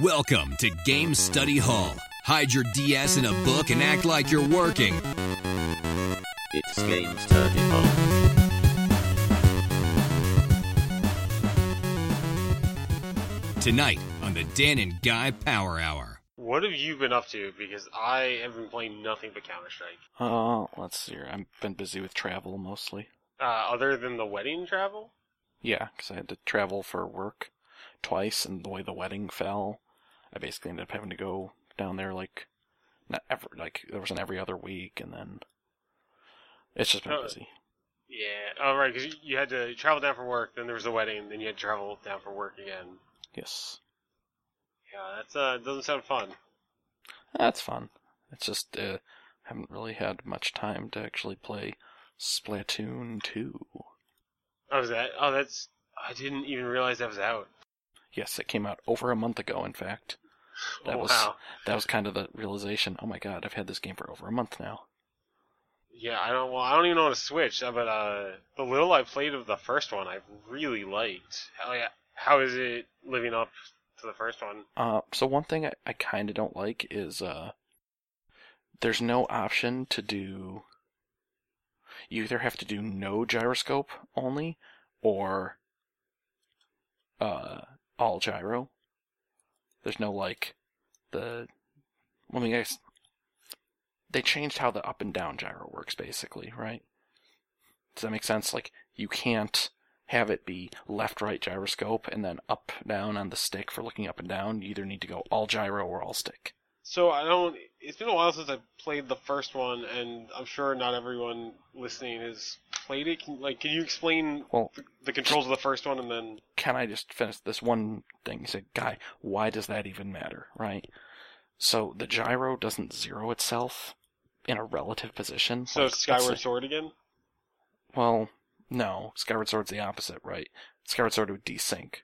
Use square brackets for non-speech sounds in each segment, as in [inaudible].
Welcome to Game Study Hall. Hide your DS in a book and act like you're working. It's Game Study Hall. Tonight on the Dan and Guy Power Hour. What have you been up to? Because I have been playing nothing but Counter Strike. Uh, let's see here. I've been busy with travel mostly. Uh, other than the wedding travel? Yeah, because I had to travel for work twice, and the way the wedding fell, I basically ended up having to go down there like not ever like there was an every other week, and then it's just been Oh. busy. Yeah. Oh, right, because you had to travel down for work, then there was the wedding, then you had to travel down for work again. Yes, Yeah, that's uh, doesn't sound fun. that's fun. It's just uh, haven't really had much time to actually play Splatoon two. Oh, is that? Oh, that's. I didn't even realize that was out. Yes, it came out over a month ago. In fact, that oh, was wow. that was kind of the realization. Oh my god, I've had this game for over a month now. Yeah, I don't. Well, I don't even know how to switch. uh, But uh, the little I played of the first one, I really liked. How yeah, how is it living up to the first one? Uh, so one thing I, I kind of don't like is uh, there's no option to do. You either have to do no gyroscope only, or uh, all gyro. There's no like the. Let me guess. They changed how the up and down gyro works, basically, right? Does that make sense? Like you can't have it be left right gyroscope and then up down on the stick for looking up and down. You either need to go all gyro or all stick. So I don't. It's been a while since I played the first one, and I'm sure not everyone listening has played it. Can, like, can you explain Well, the, the controls of the first one, and then? can I just finish this one thing? You said, Guy, why does that even matter, right? So the gyro doesn't zero itself in a relative position. So Like, Skyward Sword again. Well, no. Skyward Sword's the opposite, right? Skyward Sword would desync.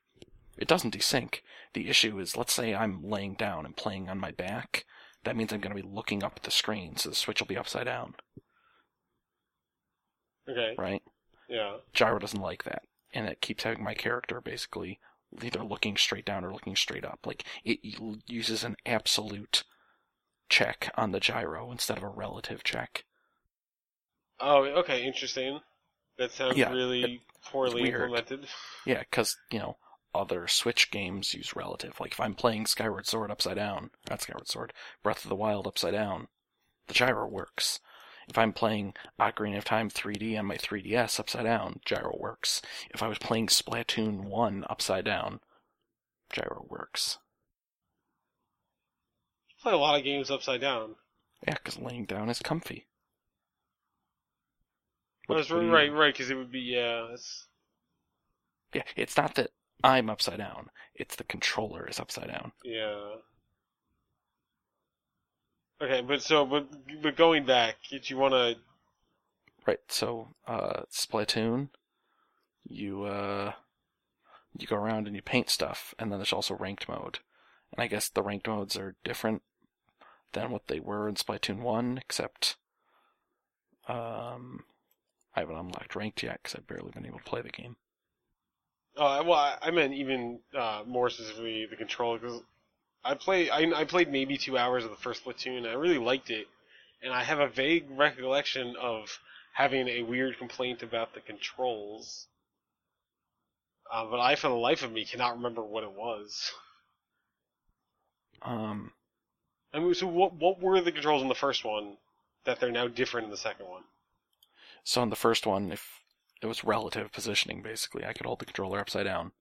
It doesn't desync. The issue is, let's say I'm laying down and playing on my back. That means I'm going to be looking up at the screen, so the switch will be upside down, Okay. right? Yeah. Gyro doesn't like that, and it keeps having my character basically either looking straight down or looking straight up. Like it uses an absolute check on the gyro instead of a relative check. Oh, okay. Interesting. That sounds Yeah, really poorly weird. implemented. Yeah, because you know other Switch games use relative. Like if I'm playing Skyward Sword upside down, not Skyward Sword, Breath of the Wild upside down, the gyro works. If I'm playing Ocarina of Time 3D on my 3DS upside down, gyro works. If I was playing Splatoon 1 upside down, gyro works. You play a lot of games upside down. Yeah, because laying down is comfy. What- that's what do you- right, right. Because it would be yeah. That's, Yeah, it's not that I'm upside down. It's the controller is upside down. yeah. Okay, but so but but going back, did you want to? Right. So, uh, Splatoon, you uh, you go around and you paint stuff, and then there's also ranked mode. And I guess the ranked modes are different than what they were in Splatoon one, except um, I haven't unlocked ranked yet because I've barely been able to play the game. Uh, well, I, I meant even uh, more specifically the controller because I play I, I played maybe two hours of the first Splatoon. And I really liked it, and I have a vague recollection of having a weird complaint about the controls. Uh, but I, for the life of me, cannot remember what it was. Um, I mean, so what what were the controls in the first one that they're now different in the second one? so in the first one, if it was relative positioning, basically, I could hold the controller upside down.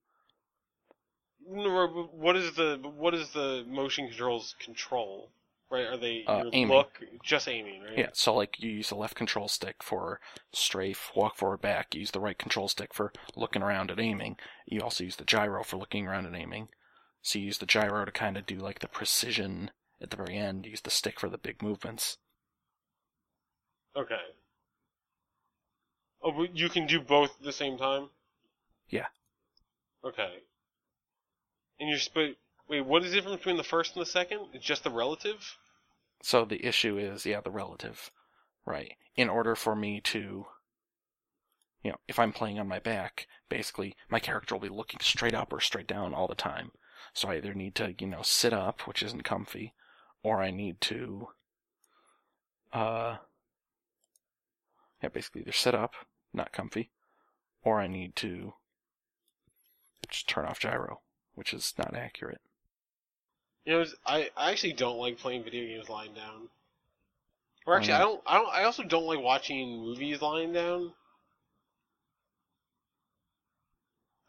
What is the what is the motion controls control? Right? Are they Uh, look just aiming? Right? Yeah, so like you use the left control stick for strafe, walk forward, back. You use the right control stick for looking around and aiming. You also use the gyro for looking around and aiming. So you use the gyro to kind of do like the precision at the very end. You use the stick for the big movements. Okay. Oh, but you can do both at the same time. Yeah. Okay. And you're sp- wait. What is the difference between the first and the second? It's just the relative. So the issue is, yeah, the relative, right? In order for me to, you know, if I'm playing on my back, basically my character will be looking straight up or straight down all the time. So I either need to, you know, sit up, which isn't comfy, or I need to, uh, yeah, basically either sit up, not comfy, or I need to just turn off gyro, which is not accurate. You know, I I actually don't like playing video games lying down. Or actually, I don't. I don't. I also don't like watching movies lying down.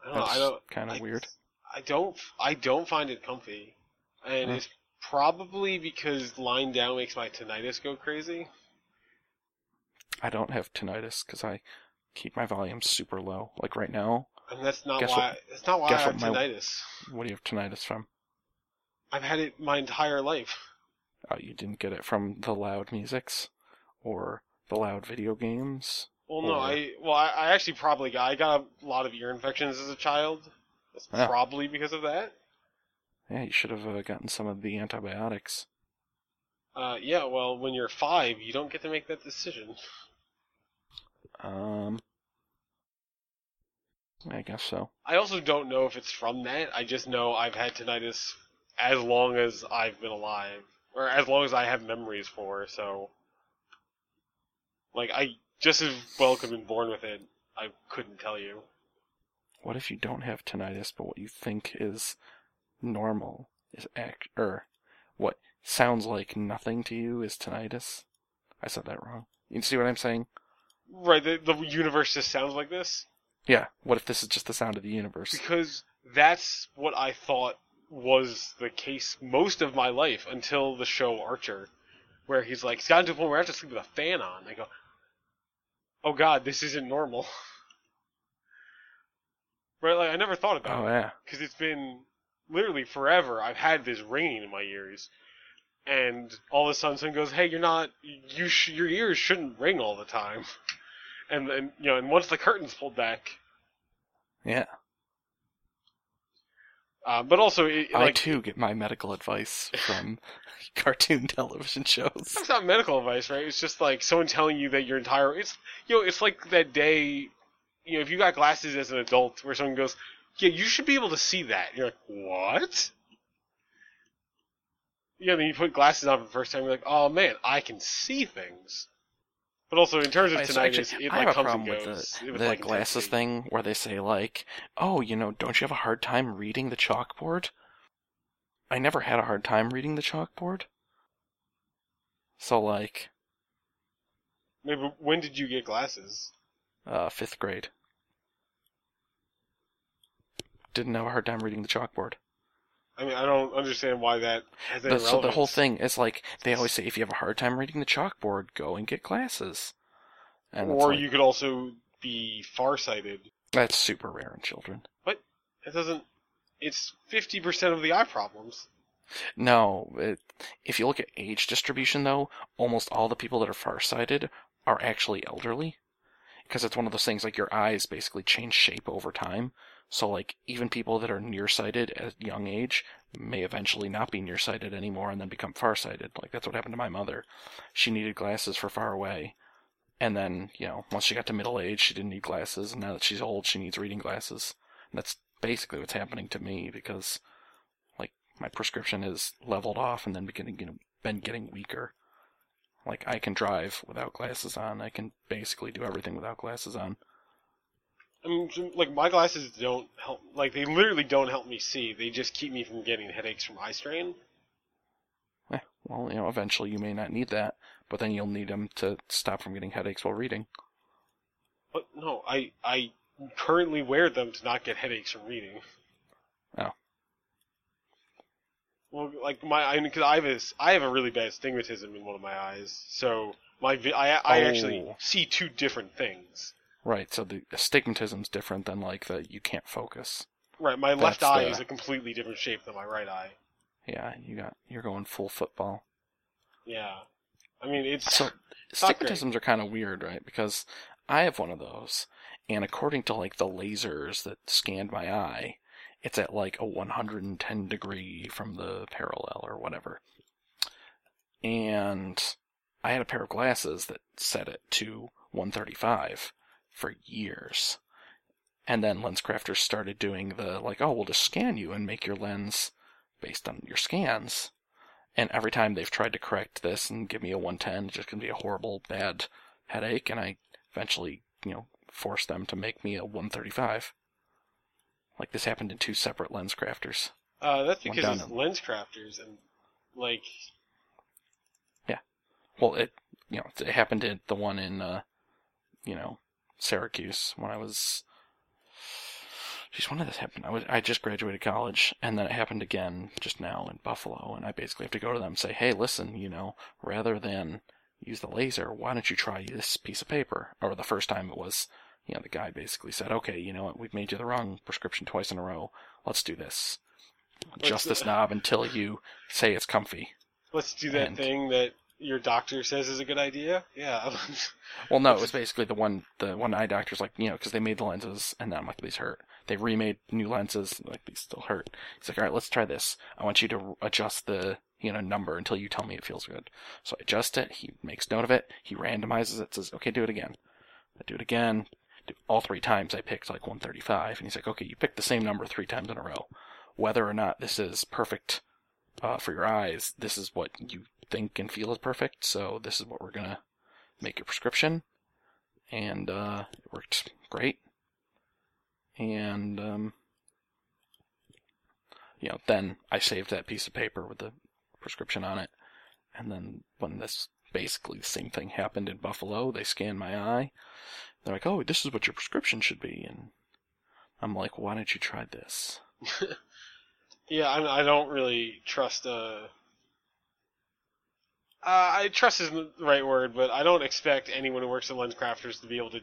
I don't. know, I That's don't. kind of weird. I don't. I don't find it comfy, and Hmm. it's probably because lying down makes my tinnitus go crazy. I don't have tinnitus because I keep my volume super low. Like right now, And that's not Guess why. what- That's not why I have what my- tinnitus. what do you have tinnitus from? I've had it my entire life. Oh, you didn't get it from the loud musics or the loud video games? Well, no, I well, I, I actually probably got I got a lot of ear infections as a child. That's Yeah. probably because of that. Yeah, you should have uh, gotten some of the antibiotics. Uh, yeah, well, when you're five, you don't get to make that decision. Um, I guess so. I also don't know if it's from that. I just know I've had tinnitus as long as I've been alive, or as long as I have memories for. So, like, I just as well could have been born with it. I couldn't tell you. What if you don't have tinnitus, but what you think is normal is act or what sounds like nothing to you is tinnitus? I said that wrong. You see what I'm saying? Right, the, the universe just sounds like this. Yeah. What if this is just the sound of the universe? Because that's what I thought was the case most of my life until the show Archer, where he's like, it's gotten to a point where I have to sleep with a fan on. I go, oh god, this isn't normal. [laughs] right, like, I never thought about Oh it. yeah. Because it's been literally forever. I've had this ringing in my ears. And all of a sudden someone goes, hey, you're not, you sh- your ears shouldn't ring all the time. [laughs] And then, you know, and once the curtain's pulled back, Yeah. uh, but also, it, I like, too get my medical advice [laughs] from cartoon television shows. It's not medical advice, right? It's just like someone telling you that your entire it's you know, it's like that day you know, if you got glasses as an adult where someone goes, Yeah, you should be able to see that. You're like, What? Yeah, then you put glasses on for the first time, you're like, Oh man, I can see things. But also in terms of tonight, so actually, it I like have a problem with goes. the, with, the like, glasses intensity. thing where they say like, "Oh, you know, don't you have a hard time reading the chalkboard?" I never had a hard time reading the chalkboard. So like, Maybe when did you get glasses? uh, fifth grade, didn't have a hard time reading the chalkboard. I mean, I don't understand why that has any The, so the whole thing is like they always say, if you have a hard time reading the chalkboard, go and get glasses. And Or like, you could also be farsighted. that's super rare in children. But it doesn't. It's fifty percent of the eye problems. No, it, if you look at age distribution, though, almost all the people that are farsighted are actually elderly. Because it's one of those things like your eyes basically change shape over time. So, like, even people that are nearsighted at a young age may eventually not be nearsighted anymore and then become farsighted. Like, that's what happened to my mother. She needed glasses for far away. And then, you know, once she got to middle age, she didn't need glasses. And now that she's old, she needs reading glasses. And that's basically what's happening to me because like, my prescription is leveled off and then beginning, you know, been getting weaker. Like I can drive without glasses on. I can basically do everything without glasses on. I mean, like my glasses don't help. Like they literally don't help me see. They just keep me from getting headaches from eye strain. Eh, well, you know, eventually you may not need that, but then you'll need them to stop from getting headaches while reading. But no, I I currently wear them to not get headaches from reading. Oh. Well, like my, I because I have a, I have a really bad astigmatism in one of my eyes, so my vi- I I actually Oh. see two different things. Right. So the astigmatism is different than like the you can't focus. Right, my left That's eye the- is a completely different shape than my right eye. Yeah, you got you're going full football. Yeah, I mean it's So astigmatisms are kind of weird, right? Because I have one of those, and according to like the lasers that scanned my eye, it's at like a 110 degree from the parallel or whatever. And I had a pair of glasses that set it to 135 for years. And then LensCrafters started doing the like, oh, we'll just scan you and make your lens based on your scans. And every time they've tried to correct this and give me a 110, it's just gonna be a horrible bad headache. And I eventually, you know, forced them to make me a 135. Like this happened in two separate LensCrafters. Uh, that's because it's LensCrafters and like Yeah, Well, it you know it happened at the one in uh, you know Syracuse when I was. Geez, when did this happen? I was I just graduated college, and then it happened again just now in Buffalo, and I basically have to go to them and say, hey, listen, you know, rather than use the laser, why don't you try this piece of paper? Or the first time it was, you know, the guy basically said, okay, you know what, we've made you the wrong prescription twice in a row. Let's do this. Adjust this knob until you say it's comfy. let's do that And- thing that your doctor says is a good idea. Yeah. [laughs] Well, no, it was basically the one the one eye doctor's like, you know, because they made the lenses, and now I'm like, these hurt. They remade new lenses, like these still hurt. He's like, all right, let's try this. I want you to adjust the you know number until you tell me it feels good. So I adjust it. He makes note of it. He randomizes it. Says, okay, do it again. I do it again. Do all three times. I picked like 135, and he's like, okay, you picked the same number three times in a row. Whether or not this is perfect uh, for your eyes, this is what you think and feel is perfect. So this is what we're gonna make your prescription, and uh, it worked great. And um, you know, then I saved that piece of paper with the prescription on it, and then when this basically the same thing happened in Buffalo, they scanned my eye. They're like, "Oh, this is what your prescription should be," and I'm like, "Why don't you try this?" [laughs] yeah, I, I don't really trust. Uh, uh, I trust isn't the right word, but I don't expect anyone who works at LensCrafters to be able to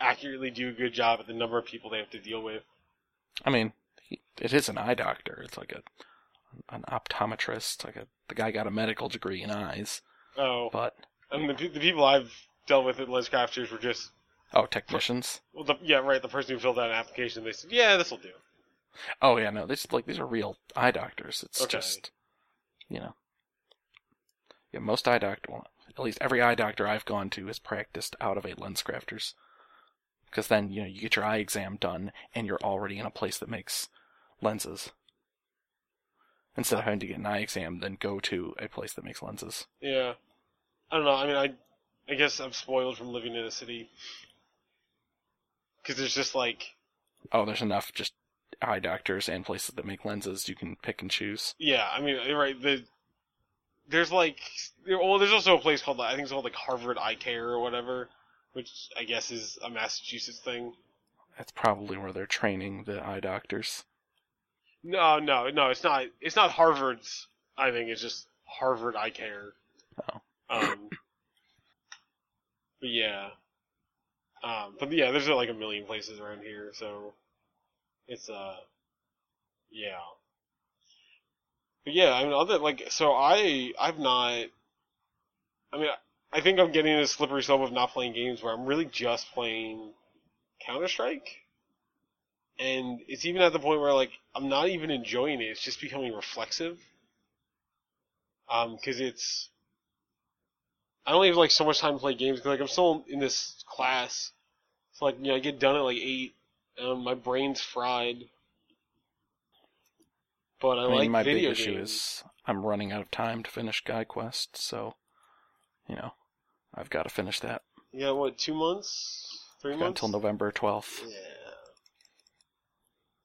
accurately do a good job at the number of people they have to deal with. I mean, he, it is an eye doctor. It's like a an optometrist. Like a the guy got a medical degree in eyes, Oh, but I mean the, the people I've dealt with at LensCrafters were just oh, technicians. well, the, yeah, right. The person who filled out an application, they said, yeah, this will do. Oh yeah, no, these like these are real eye doctors. It's Okay. just you know, yeah, most eye doctor, well, at least every eye doctor I've gone to has practiced out of a LensCrafters. Because then you know you get your eye exam done and you're already in a place that makes lenses. Instead of having to get an eye exam, then go to a place that makes lenses. Yeah, I don't know. I mean, I I guess I'm spoiled from living in a city because there's just like Oh, there's enough just eye doctors and places that make lenses you can pick and choose. Yeah, I mean, right. The there's like, there, well, there's also a place called I think it's called like Harvard Eye Care or whatever, which I guess is a Massachusetts thing. That's probably where they're training the eye doctors. No, no, no, it's not. It's not Harvard's. I think it's just Harvard Eye Care. Oh. Um. But yeah. Um. But yeah, there's like a million places around here, so it's uh. Yeah. Yeah, I mean, other like so I I've not. I mean, I think I'm getting in a slippery slope of not playing games where I'm really just playing Counter Strike and it's even at the point where like I'm not even enjoying it. It's just becoming reflexive. Um, because it's I only have like so much time to play games because like I'm still in this class. So like you know I get done at like eight. Um, my brain's fried. But I, I mean, like my video big issue games. is I'm running out of time to finish Guy Quest, so you know I've got to finish that Yeah, what? Two months? Three Got months? until November 12th. Yeah.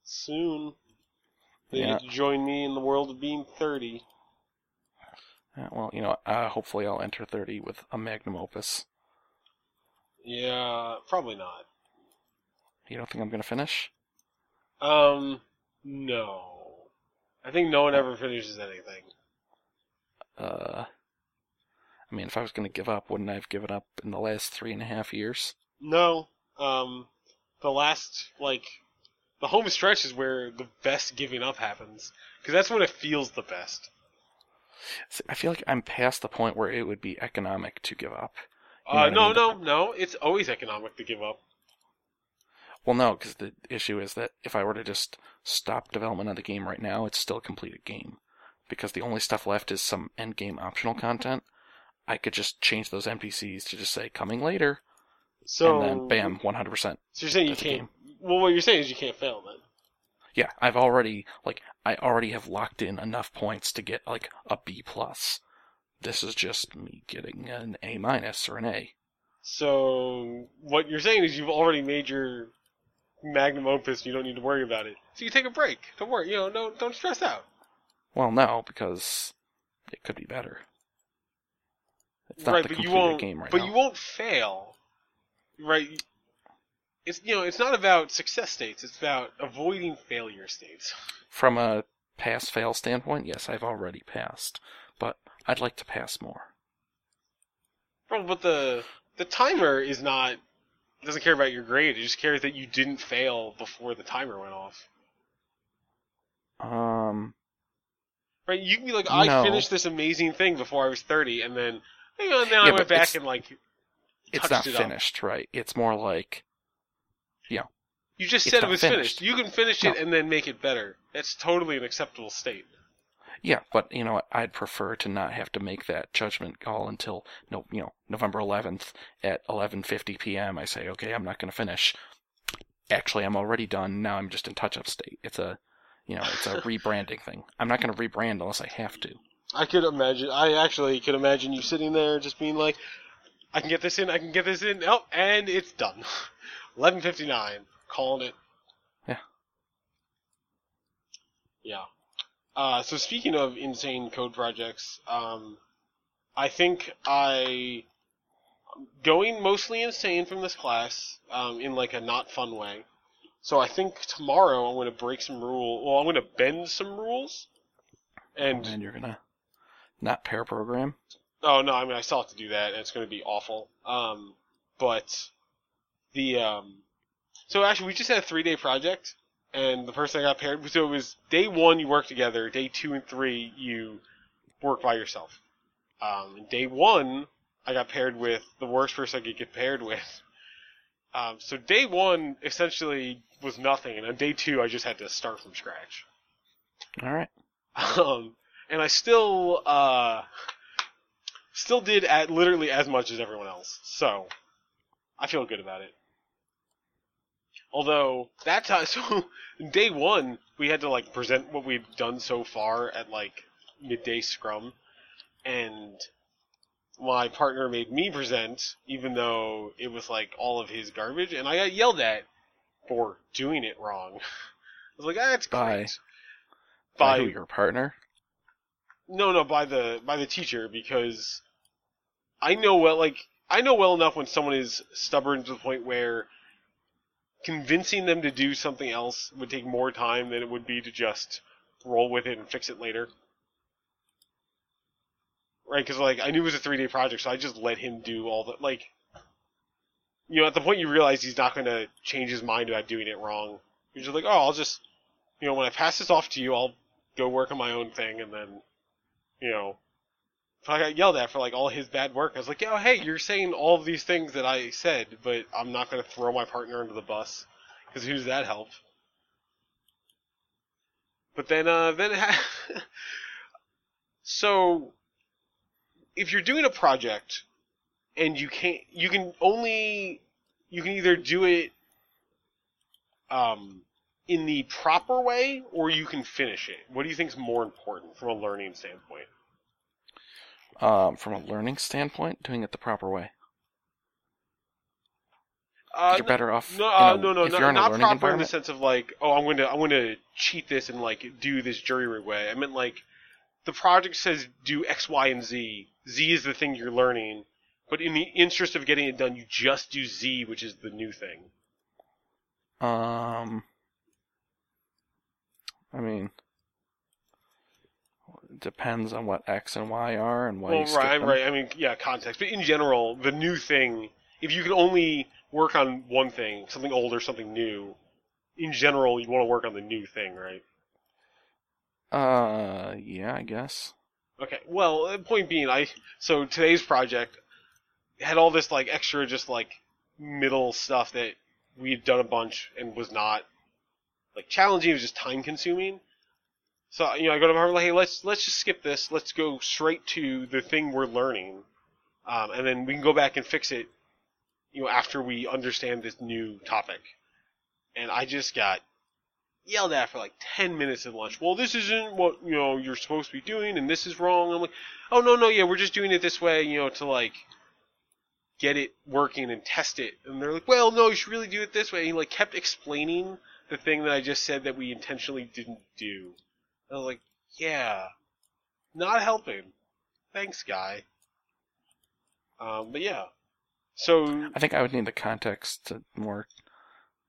Soon. They Yeah. get to join me in the world of being 30. Yeah, well, you know, uh, hopefully I'll enter 30 with a magnum opus. Yeah, probably not. You don't think I'm gonna finish? Um, no. I think no one ever finishes anything. Uh, I mean, if I was gonna give up, wouldn't I have given up in the last three and a half years? No. Um, the last, like, the home stretch is where the best giving up happens. Because that's when it feels the best. See, I feel like I'm past the point where it would be economic to give up. You know Uh, what I no, mean? no, no. It's always economic to give up. Well, no, because the issue is that if I were to just stop development of the game right now, it's still a completed game. Because the only stuff left is some end game optional content. I could just change those NPCs to just say coming later, So, and then bam, 100%. So you're saying you can't well, what you're saying is you can't fail then. Yeah, I've already like I already have locked in enough points to get like a B plus. This is just me getting an A minus or an A. So what you're saying is you've already made your magnum opus. You don't need to worry about it. So you take a break. Don't worry. You know, don't don't stress out. Well, no, because it could be better. It's not right, the but you won't. game right but now. you won't fail. Right. It's you know it's not about success states. It's about avoiding failure states. From a pass fail standpoint, yes, I've already passed, but I'd like to pass more. Well, but the the timer is not doesn't care about your grade. It just cares that you didn't fail before the timer went off. Um, Right? You can be like, I No. finished this amazing thing before I was thirty, and then you know, and then I went back and like it's not it up. finished, right? It's more like You just said it was finished. finished. You can finish No. it and then make it better. That's totally an acceptable state. Yeah, but you know? I'd prefer to not have to make that judgment call until no, you know, November 11th at 11:50 p.m. I say, okay, I'm not going to finish. Actually, I'm already done. Now I'm just in touch-up state. It's a, you know, it's a [laughs] rebranding thing. I'm not going to rebrand unless I have to. I could imagine. I actually could imagine you sitting there just being like, "I can get this in. I can get this in. Oh, and it's done. [laughs] 11:59. Calling it. Yeah. Yeah. Uh, so speaking of insane code projects, um, I think I going mostly insane from this class um, in like a not fun way. So I think tomorrow I'm going to break some rule. Well, I'm going to bend some rules. And And you're gonna not pair program. Oh no, I mean I still have to do that, and it's going to be awful. Um, but the um, so actually we just had a three day project, and the person I got paired. So it was day one you work together, day two and three you work by yourself. Um, and day one I got paired with the worst person I could get paired with. Um, so day one essentially was nothing, and on day two I just had to start from scratch. All right. Um, and I still, uh, still did at literally as much as everyone else. So, I feel good about it. Although that time, [laughs] so day one we had to like present what we've done so far at like midday scrum, and my partner made me present, even though it was like all of his garbage, and I got yelled at for doing it wrong. [laughs] I was like, ah, that's By- great. By who, your partner? No, no, by the by the teacher because I know well like I know well enough when someone is stubborn to the point where convincing them to do something else would take more time than it would be to just roll with it and fix it later. Right, because like I knew it was a three day project, so I just let him do all the like. You know, at the point you realize he's not going to change his mind about doing it wrong, you're just like, oh, I'll just, you know, when I pass this off to you, I'll go work on my own thing, and then, you know, I got yelled at for like all his bad work, I was like, oh, hey, you're saying all of these things that I said, but I'm not going to throw my partner under the bus, because who does that help? But then, uh, then ha- [laughs] so if you're doing a project and you can't, you can only, you can either do it, um, in the proper way, or you can finish it. What do you think is more important from a learning standpoint? Um, from a learning standpoint, doing it the proper way. Uh, you're better off. No, uh, a- no, no, no, you're in a not proper in the sense of like, oh, I'm going to, I'm going to cheat this and like do this jury rig way. I meant like, the project says do X, Y, and Z. Z is the thing you're learning, but in the interest of getting it done, you just do Z, which is the new thing. Um, I mean, depends on what X and Y are and why well, you skip right, them. right. I mean, yeah, context. But in general, the new thing, if you can only work on one thing, something old or something new, in general, you want to work on the new thing, right? Uh, yeah, I guess. Okay. Well, the point being, I so today's project had all this like extra, just like middle stuff that we had done a bunch and was not like challenging. It was just time consuming. So you know, I go to my like, hey, let's let's just skip this. Let's go straight to the thing we're learning, um, and then we can go back and fix it. You know, after we understand this new topic. and I just got yelled at for like 10 minutes at lunch. Well, this isn't what, you know, you're supposed to be doing and this is wrong. I'm like, "Oh, no, no, yeah, we're just doing it this way, you know, to like get it working and test it." And they're like, "Well, no, you should really do it this way." And he like kept explaining the thing that I just said that we intentionally didn't do. I was like, "Yeah, not helping. Thanks, guy." Um, but yeah. So I think I would need the context to more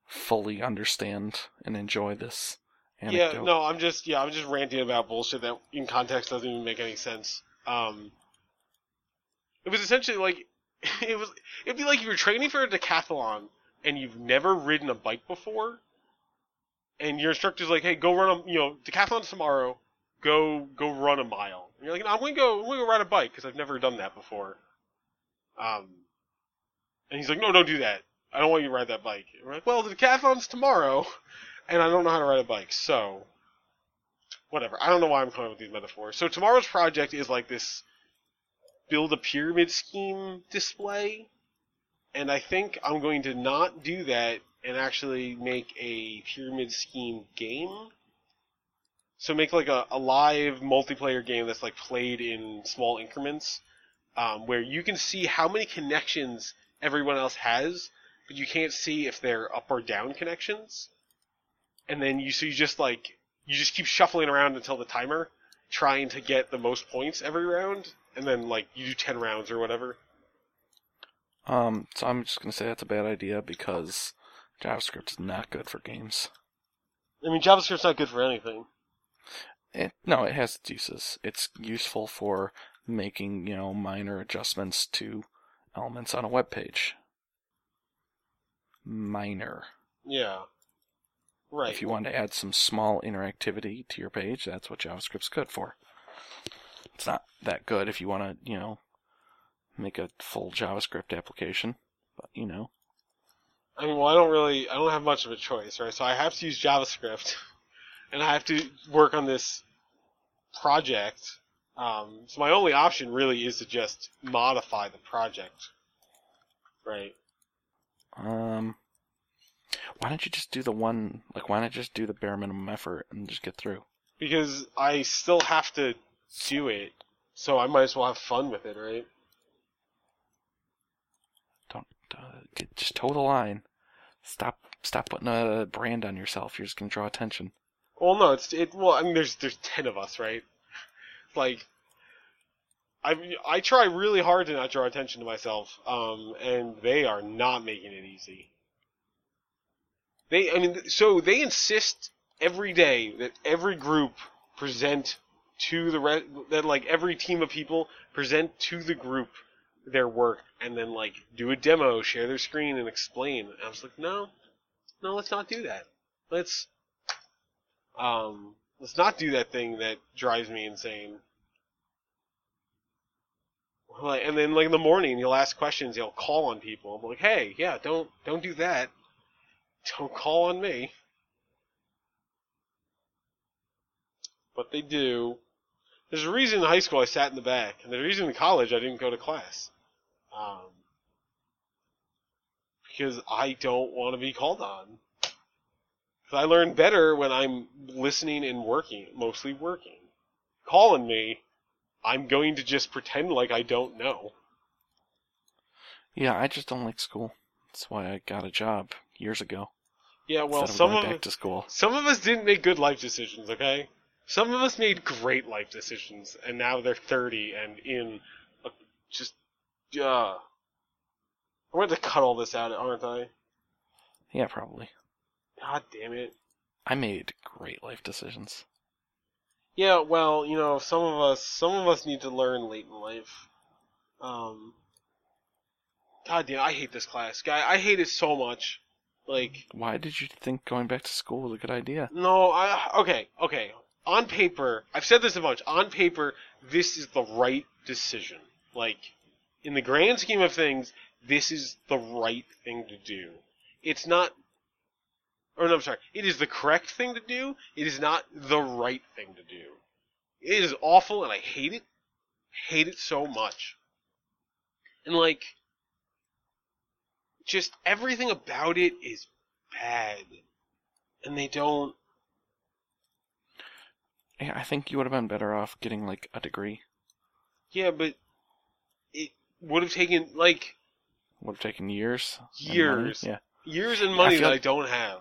fully understand and enjoy this anecdote. Yeah, no, I'm just yeah, I'm just ranting about bullshit that in context doesn't even make any sense. Um, it was essentially like [laughs] it was it'd be like if you're training for a decathlon and you've never ridden a bike before, and your instructor's like, "Hey, go run a you know decathlon tomorrow, go go run a mile." And you're like, no, "I'm gonna go I'm gonna go ride a bike because I've never done that before." Um, and he's like, "No, don't do that. I don't want you to ride that bike." And we're like, "Well, the decathlon's tomorrow." and I don't know how to ride a bike, so whatever. I don't know why I'm coming with these metaphors. So tomorrow's project is like this build a pyramid scheme display, and I think I'm going to not do that and actually make a pyramid scheme game. So make like a, a live multiplayer game that's like played in small increments, um, where you can see how many connections everyone else has, but you can't see if they're up or down connections and then you so you just like you just keep shuffling around until the timer, trying to get the most points every round, and then like you do ten rounds or whatever. Um, so I'm just gonna say that's a bad idea because JavaScript is not good for games. I mean, JavaScript's not good for anything. It, no, it has its uses. It's useful for making, you know, minor adjustments to elements on a web page. Minor. Yeah. Right. If you want to add some small interactivity to your page, that's what JavaScript's good for. It's not that good if you want to, you know, make a full JavaScript application, but you know. I mean, well, I don't really, I don't have much of a choice, right? So I have to use JavaScript, [laughs] and I have to work on this project. Um, so my only option really is to just modify the project, right? Um, why don't you just do the one, like, why not just do the bare minimum effort and just get through? Because I still have to do it, so I might as well have fun with it, right? Uh, get, just toe the line. Stop, stop putting a brand on yourself. You're just gonna draw attention. Well, no, it's it. Well, I mean, there's there's ten of us, right? Like, I I try really hard to not draw attention to myself, um, and they are not making it easy. They, I mean, so they insist every day that every group present to the re- that like every team of people present to the group their work and then like do a demo, share their screen, and explain. And I was like, no, no, let's not do that. Let's um, let's not do that thing that drives me insane. Like, and then like in the morning, you'll ask questions, you'll call on people. I'm like, hey, yeah, don't don't do that. Don't call on me. But they do. There's a reason in high school I sat in the back, and there's a reason in college I didn't go to class. Um, because I don't want to be called on. Because I learn better when I'm listening and working, mostly working. Calling me, I'm going to just pretend like I don't know. Yeah, I just don't like school. That's why I got a job years ago. Yeah, well, some of back to school. some of us didn't make good life decisions. Okay, some of us made great life decisions, and now they're 30 and in a, just uh. I'm going to cut all this out, aren't I? Yeah, probably. God damn it. I made great life decisions. Yeah, well, you know, some of us some of us need to learn late in life. Um God damn, I hate this class. Guy, I hate it so much. Like Why did you think going back to school was a good idea? no, I okay, okay. On paper, I've said this a bunch. On paper, this is the right decision. Like in the grand scheme of things, this is the right thing to do. It's not or no, I'm sorry. It is the correct thing to do. It is not the right thing to do. It is awful, and I hate it. Hate it so much. And like, just everything about it is bad. and they don't. Yeah, I think you would have been better off getting like a degree. Yeah, but it would have taken like Would have taken years. Years. Yeah. years and money feel that I don't have.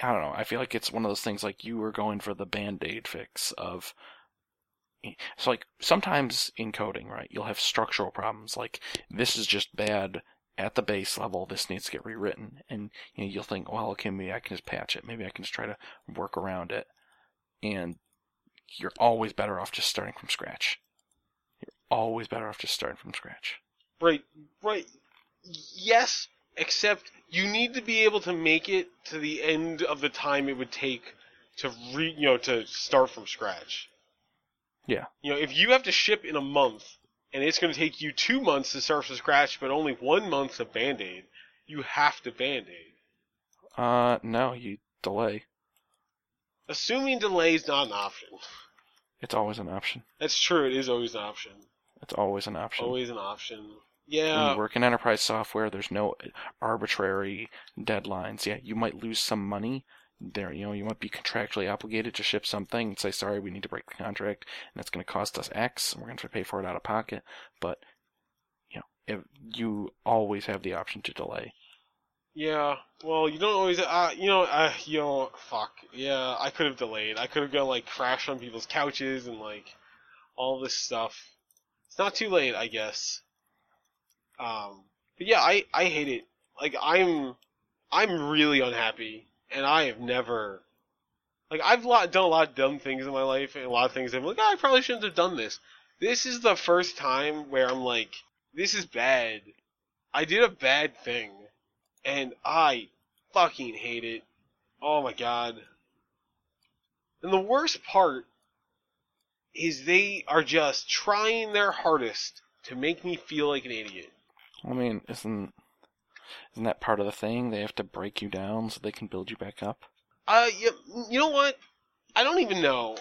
I don't know. I feel like it's one of those things like you were going for the band aid fix of. So, like, sometimes in coding, right, you'll have structural problems. Like, this is just bad at the base level. This needs to get rewritten. And, you know, you'll think, well, okay, maybe I can just patch it. Maybe I can just try to work around it. And you're always better off just starting from scratch. You're always better off just starting from scratch. Right, right. Yes, except you need to be able to make it to the end of the time it would take to re, you know, to start from scratch. Yeah. You know, if you have to ship in a month and it's going to take you two months to start from scratch, but only one month to band aid, you have to band aid. Uh, no, you delay. Assuming delay is not an option. It's always an option. That's true. It is always an option. It's always an option. Always an option. Yeah. when you work in enterprise software, there's no arbitrary deadlines. Yeah, you might lose some money. There, you know, you might be contractually obligated to ship something and say, "Sorry, we need to break the contract, and it's going to cost us X, and we're going to have to pay for it out of pocket." But you know, if you always have the option to delay. Yeah, well, you don't always, uh, you know, uh, you know, fuck. Yeah, I could have delayed. I could have gone like crash on people's couches and like all this stuff. It's not too late, I guess. Um, but yeah, I I hate it. Like I'm I'm really unhappy, and I have never like I've lot, done a lot of dumb things in my life, and a lot of things I'm like, oh, I probably shouldn't have done this. This is the first time where I'm like, this is bad. I did a bad thing and I fucking hate it. Oh my god. And the worst part is they are just trying their hardest to make me feel like an idiot. I mean, isn't isn't that part of the thing? They have to break you down so they can build you back up. Uh, you, you know what? I don't even know.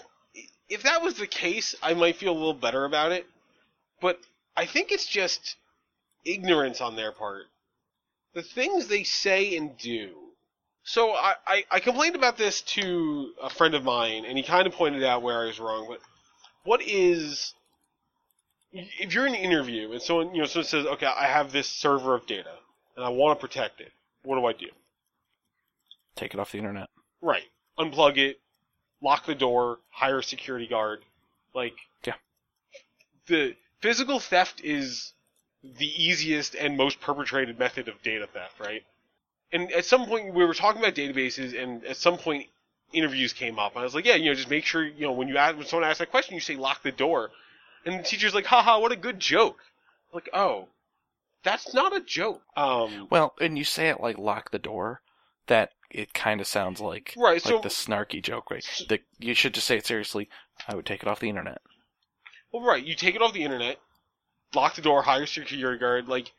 If that was the case, I might feel a little better about it. But I think it's just ignorance on their part. The things they say and do. So I, I, I complained about this to a friend of mine, and he kind of pointed out where I was wrong. But what is if you're in an interview and someone you know someone says, "Okay, I have this server of data and I want to protect it. What do I do?" Take it off the internet. Right. Unplug it, lock the door, hire a security guard. Like, Yeah. The physical theft is the easiest and most perpetrated method of data theft, right? And at some point we were talking about databases, and at some point interviews came up. I was like, yeah, you know, just make sure, you know, when you ask, when someone asks that question, you say lock the door. And the teacher's like, haha, what a good joke. Like, oh, that's not a joke. Um, Well, and you say it like lock the door. That it kind of sounds like Right, like so- the snarky joke, right? The, you should just say it seriously. I would take it off the internet. Well, right. You take it off the internet, lock the door, hire a security guard. Like,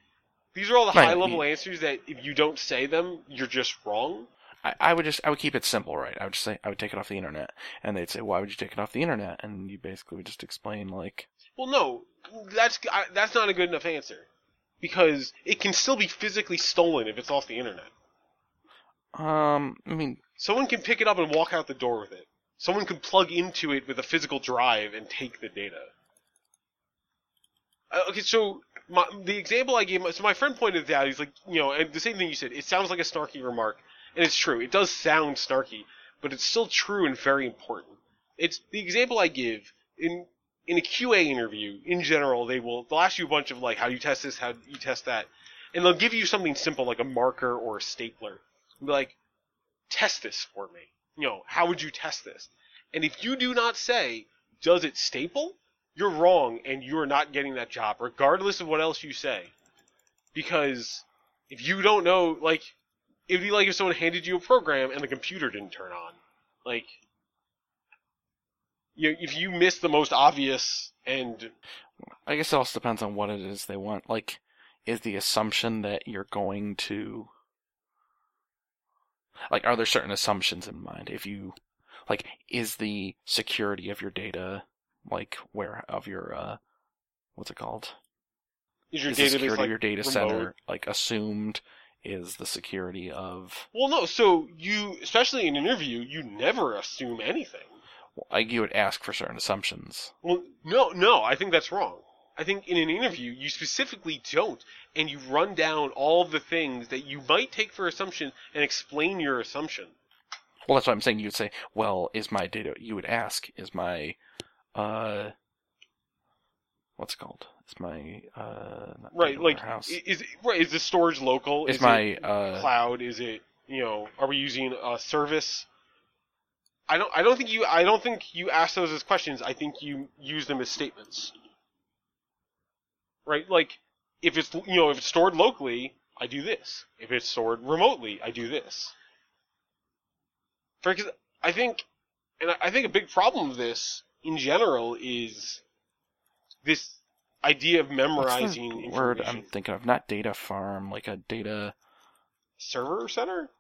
these are all the Right, high level answers that if you don't say them, you're just wrong. I, I would just I would keep it simple, right? I would just say I would take it off the internet, and they'd say, "Why would you take it off the internet?" And you basically would just explain like, Well, no, that's I, that's not a good enough answer because it can still be physically stolen if it's off the internet. um, I mean, Someone can pick it up and walk out the door with it. Someone can plug into it with a physical drive and take the data. Uh, okay, so my, the example I gave, so my friend pointed out. He's like, you know, and the same thing you said. It sounds like a snarky remark, and it's true. It does sound snarky, but it's still true and very important. It's the example I give in in a QA interview. In general, they will they'll ask you a bunch of like, how do you test this? How you test that? And they'll give you something simple like a marker or a stapler. And be like, test this for me. You know, how would you test this? And if you do not say, does it staple? You're wrong and you are not getting that job, regardless of what else you say. Because if you don't know, like, it'd be like if someone handed you a program and the computer didn't turn on. Like, you, if you miss the most obvious and I guess it also depends on what it is they want. Like, is the assumption that you're going to like are there certain assumptions in mind if you like is the security of your data like where of your uh what's it called is your is database security like of your data remote? center like assumed is the security of. Well, no. So you, especially in an interview, you never assume anything. Like you would ask for certain assumptions. Well, no, no. I think that's wrong. I think in an interview, you specifically don't, and you run down all the things that you might take for assumption and explain your assumption. Well, that's what I'm saying. You'd say, "Well, is my data?" You would ask, "Is my, uh, what's it called? It's my uh, Right, like warehouse? i- is right? Is the storage local? Is it my uh, cloud? Is it you know? Are we using a service? I don't. I don't think you. I don't think you ask those as questions. I think you use them as statements. Right, like if it's you know if it's stored locally, I do this. If it's stored remotely, I do this. Because I think, and I- I think a big problem with this in general is this idea of what's memorizing word. I'm thinking of? Not data farm, like a data. server center,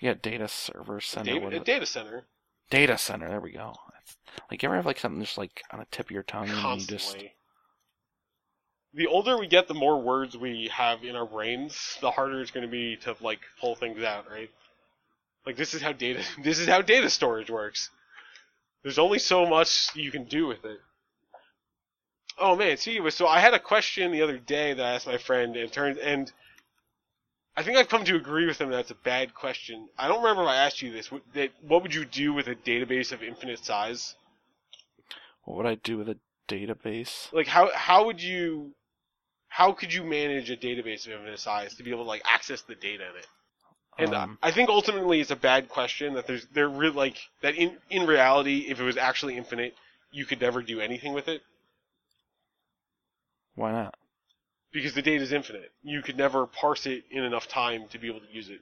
Yeah, data server center. data, a data center, data center. There we go. Like you ever have like something just like on the tip of your tongue and you just constantly. The older we get, the more words we have in our brains, the harder it's going to be to like pull things out, right? Like this is how data [laughs] this is how data storage works. There's only so much you can do with it. Oh man, see, so I had a question the other day that I asked my friend, and turned and I think I've come to agree with him that it's a bad question. I don't remember if I asked you this. What, that, what would you do with a database of infinite size? what would I do with a database? like how how would you how could you manage a database of infinite size to be able to like access the data in it and Um, i think ultimately it's a bad question that there's they're really like that in in reality if it was actually infinite you could never do anything with it why not? because the data is infinite you could never parse it in enough time to be able to use it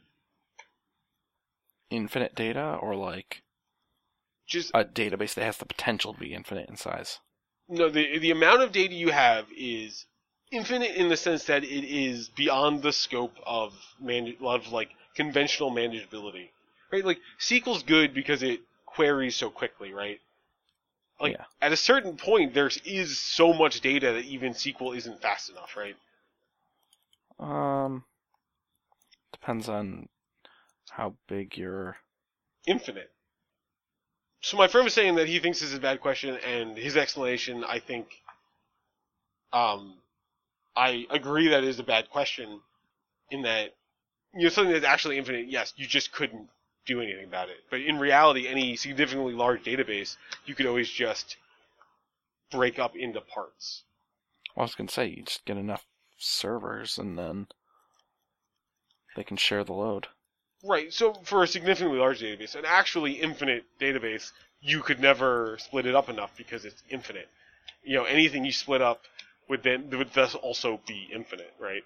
Infinite data or like just a database that has the potential to be infinite in size? no the the amount of data you have is infinite in the sense that it is beyond the scope of man of like conventional manageability right like sql's good because it queries so quickly right like Yeah. at a certain point there is so much data that even sql isn't fast enough right Um, depends on how big your. infinite so my friend was saying that he thinks this is a bad question and his explanation i think um i agree that it is a bad question in that you know something that's actually infinite yes you just couldn't do anything about it but in reality any significantly large database you could always just break up into parts Well, I was gonna say you just get enough servers and then they can share the load. Right. So for a significantly large database, an actually infinite database, you could never split it up enough because it's infinite. You know, anything you split up would then would thus also be infinite, right?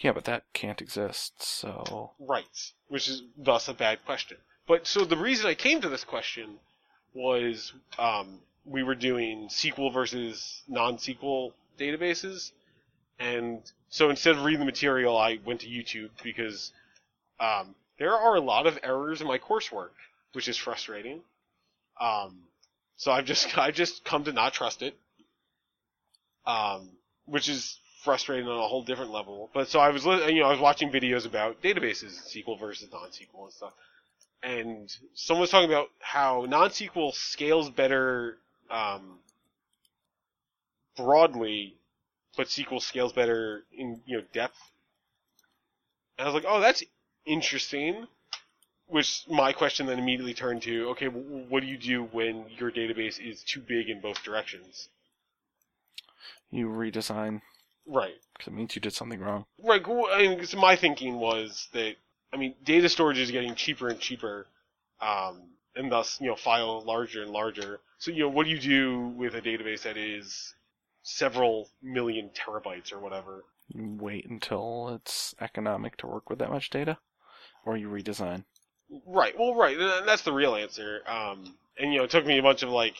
Yeah, but that can't exist. So Right. Which is thus a bad question. But so the reason I came to this question was um, we were doing SQL versus non-SQL databases, and so instead of reading the material, I went to YouTube because um, there are a lot of errors in my coursework, which is frustrating. Um, so I've just I've just come to not trust it, um, which is frustrating on a whole different level. But so I was you know I was watching videos about databases, SQL versus non-SQL and stuff, and someone was talking about how non-SQL scales better um, broadly, but SQL scales better in you know depth. And I was like, oh, that's interesting. Which my question then immediately turned to, okay, what do you do when your database is too big in both directions? you redesign Right. because it means you did something wrong. Right. I mean, so my thinking was that I mean, data storage is getting cheaper and cheaper, um, and thus you know file larger and larger. So you know, what do you do with a database that is several million terabytes or whatever? You wait until it's economic to work with that much data, or you redesign. Right. Well, right. That's the real answer. Um, and you know, it took me a bunch of like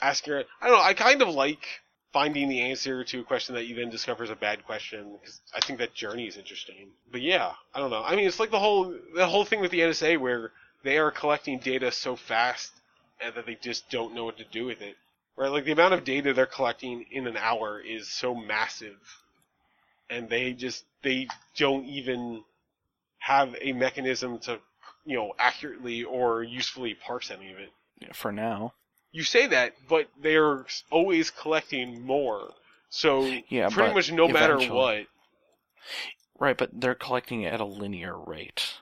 asking. I don't know. I kind of like finding the answer to a question that you then discover is a bad question because I think that journey is interesting. But yeah, I don't know. I mean, it's like the whole the whole thing with the NSA where they are collecting data so fast and that they just don't know what to do with it. Right? Like the amount of data they're collecting in an hour is so massive and they just they don't even have a mechanism to you know accurately or usefully parse any of it. For now. You say that, but they're always collecting more. So Yeah, pretty much no matter what. Right, but they're collecting at a linear rate.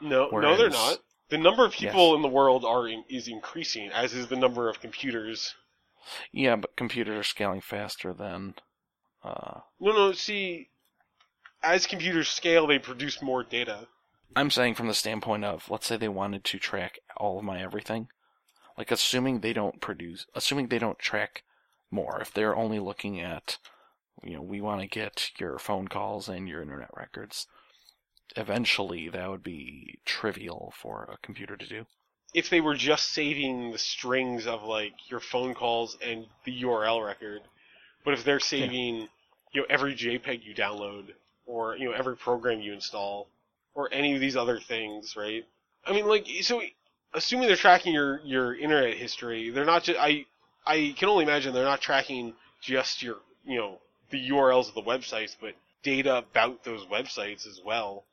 No, no, they're not. The number of people Yes. in the world are in, is increasing, as is the number of computers. Yeah, but computers are scaling faster than. Uh, No, no. See, as computers scale, they produce more data. I'm saying from the standpoint of, let's say they wanted to track all of my everything. Like, assuming they don't produce, assuming they don't track more, if they're only looking at, you know, we want to get your phone calls and your internet records, eventually that would be trivial for a computer to do. If they were just saving the strings of like your phone calls and the URL record, but if they're saving, you know, every JPEG you download or you know every program you install or any of these other things, right? I mean, like, so assuming they're tracking your your internet history, they're not just I I can only imagine they're not tracking just your you know the URLs of the websites, but data about those websites as well.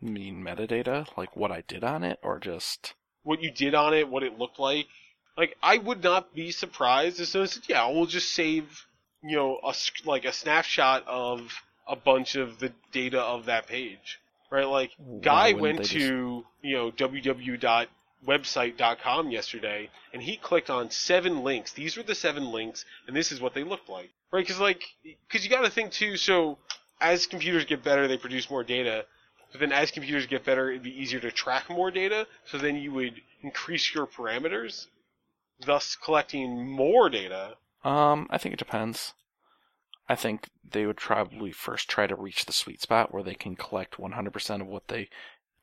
You mean metadata, like what I did on it, or just What you did on it, what it looked like. Like I would not be surprised as soon as yeah, we'll just save you know a like a snapshot of a bunch of the data of that page, right? Like guy went they just- to you know www.website.com yesterday and he clicked on seven links. These were the seven links, and this is what they looked like, right? Because like because you got to think too. So as computers get better, they produce more data. But then as computers get better, it'd be easier to track more data. So then you would increase your parameters, thus collecting more data. Um, I think it depends. I think they would probably first try to reach the sweet spot where they can collect 100% of what they,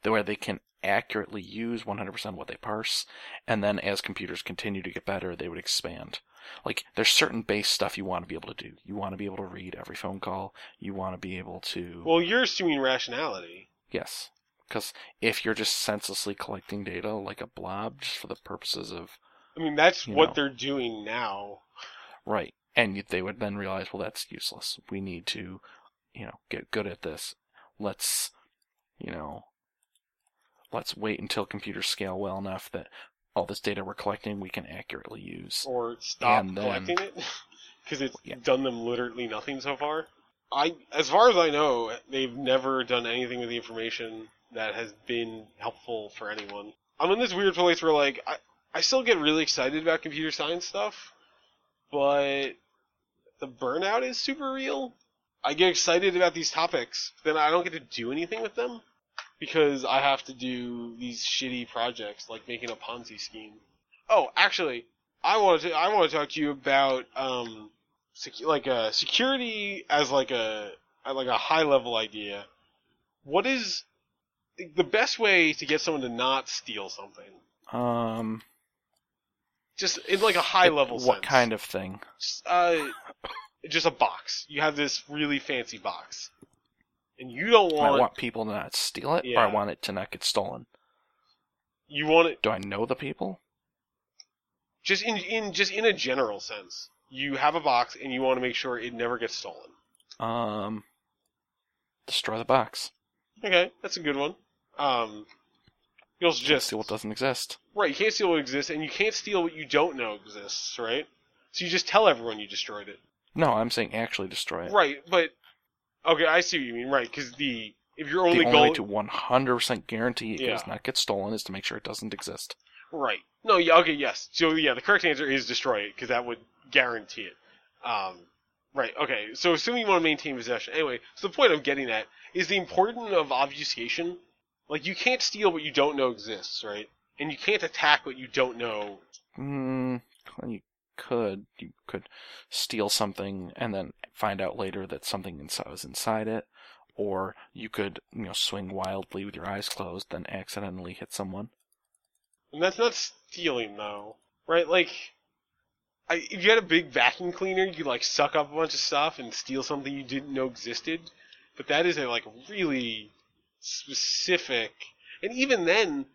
where they can accurately use 100% of what they parse, and then as computers continue to get better, they would expand. Like, there's certain base stuff you want to be able to do. You want to be able to read every phone call. You want to be able to. Well, you're assuming rationality. Yes. Because if you're just senselessly collecting data like a blob just for the purposes of I mean, that's what know. they're doing now. Right. And they would then realize, well, that's useless. We need to, you know, get good at this. Let's, you know, let's wait until computers scale well enough that all this data we're collecting we can accurately use. Or stop then- collecting it. [laughs] Because it's Yeah. done them literally nothing so far. I, as far as I know, they've never done anything with the information that has been helpful for anyone. I'm in this weird place where, like, I, I still get really excited about computer science stuff, but the burnout is super real. I get excited about these topics, then I don't get to do anything with them because I have to do these shitty projects like making a Ponzi scheme. Oh, actually, I want to I want to talk to you about um like a security as like a like a high level idea. What is the best way to get someone to not steal something? Um, Just in like a high level sense. what sense. kind of thing? Just, uh, just a box. You have this really fancy box, and you don't want. I want, want people to not steal it, or Yeah. I want it to not get stolen. you want it Do I know the people? just in in just in a general sense. You have a box, and you want to make sure it never gets stolen. Um, destroy the box. Okay, that's a good one. Um, you also Can't just steal what doesn't exist. right. You can't steal what exists, and you can't steal what you don't know exists. Right. So you just tell everyone you destroyed it. No, I'm saying actually destroy it. Right, but okay, I see what you mean. Right, because the if your The only only goal way to 100% guarantee it Yeah. does not get stolen is to make sure it doesn't exist. Right. No, yeah, okay, yes. So, yeah, the correct answer is destroy it, because that would guarantee it. Um, right, okay. So, assuming you want to maintain possession. Anyway, so the point I'm getting at is the importance of obfuscation. Like, you can't steal what you don't know exists, right? And you can't attack what you don't know. Mm, you could. You could steal something and then find out later that something inside was inside it. Or you could, you know, swing wildly with your eyes closed, then accidentally hit someone. And that's not stealing, though. Right? Like, I, if you had a big vacuum cleaner, you could, like, suck up a bunch of stuff and steal something you didn't know existed. But that is a, like, really specific. And even then,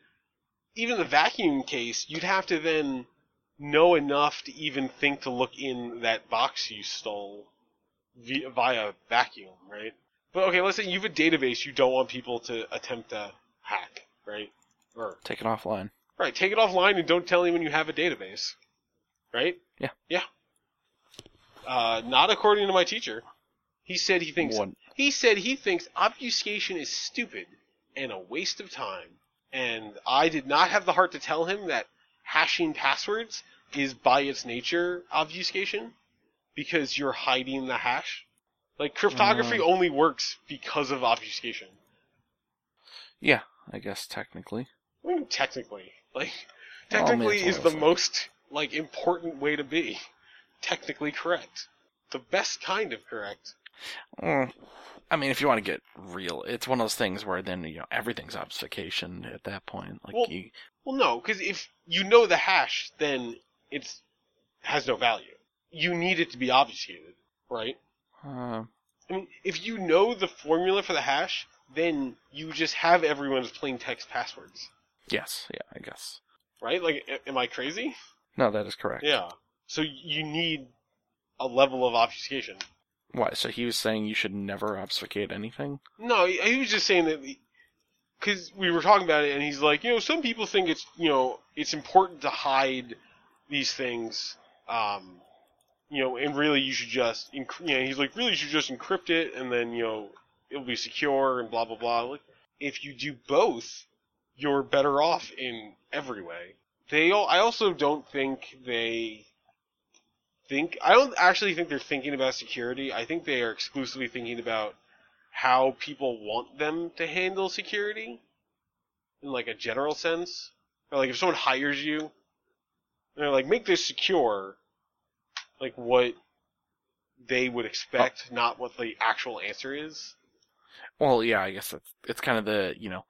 even the vacuum case, you'd have to then know enough to even think to look in that box you stole via, via vacuum, right? But okay, let's say you have a database you don't want people to attempt to hack, right? Or Take it offline. right, take it offline and don't tell anyone you have a database, right? Yeah. Yeah. Uh, not according to my teacher. He said he thinks What? He said he thinks obfuscation is stupid and a waste of time. And I did not have the heart to tell him that hashing passwords is by its nature obfuscation because you're hiding the hash. Like cryptography Uh. only works because of obfuscation. Yeah, I guess technically. I mean, technically, like mean, technically is the most like important way to be. Technically correct. The best kind of correct. Mm, I mean, if you want to get real, it's one of those things where then you know everything's obfuscation at that point. Like Well- you, Well, no, because if you know the hash, then it's has no value. You need it to be obfuscated, right? uh, I mean, if you know the formula for the hash, then you just have everyone's plain text passwords, yes, yeah, I guess. right? Like, am I crazy? No, that is correct. Yeah. So you need a level of obfuscation. Why? So he was saying you should never obfuscate anything. No, he, he was just saying that because we were talking about it, and he's like, you know, some people think it's you know it's important to hide these things, um, you know, and really you should just, enc- you know, he's like, really you should just encrypt it, and then you know it'll be secure and blah blah blah. Like, if you do both, you're better off in every way. They, al- I also don't think they think. I don't actually think they're thinking about security. I think they are exclusively thinking about how people want them to handle security in like a general sense. Or like if someone hires you, and they're like, make this secure, like what they would expect, oh. not what the actual answer is. Well, yeah, I guess it's it's kind of the you know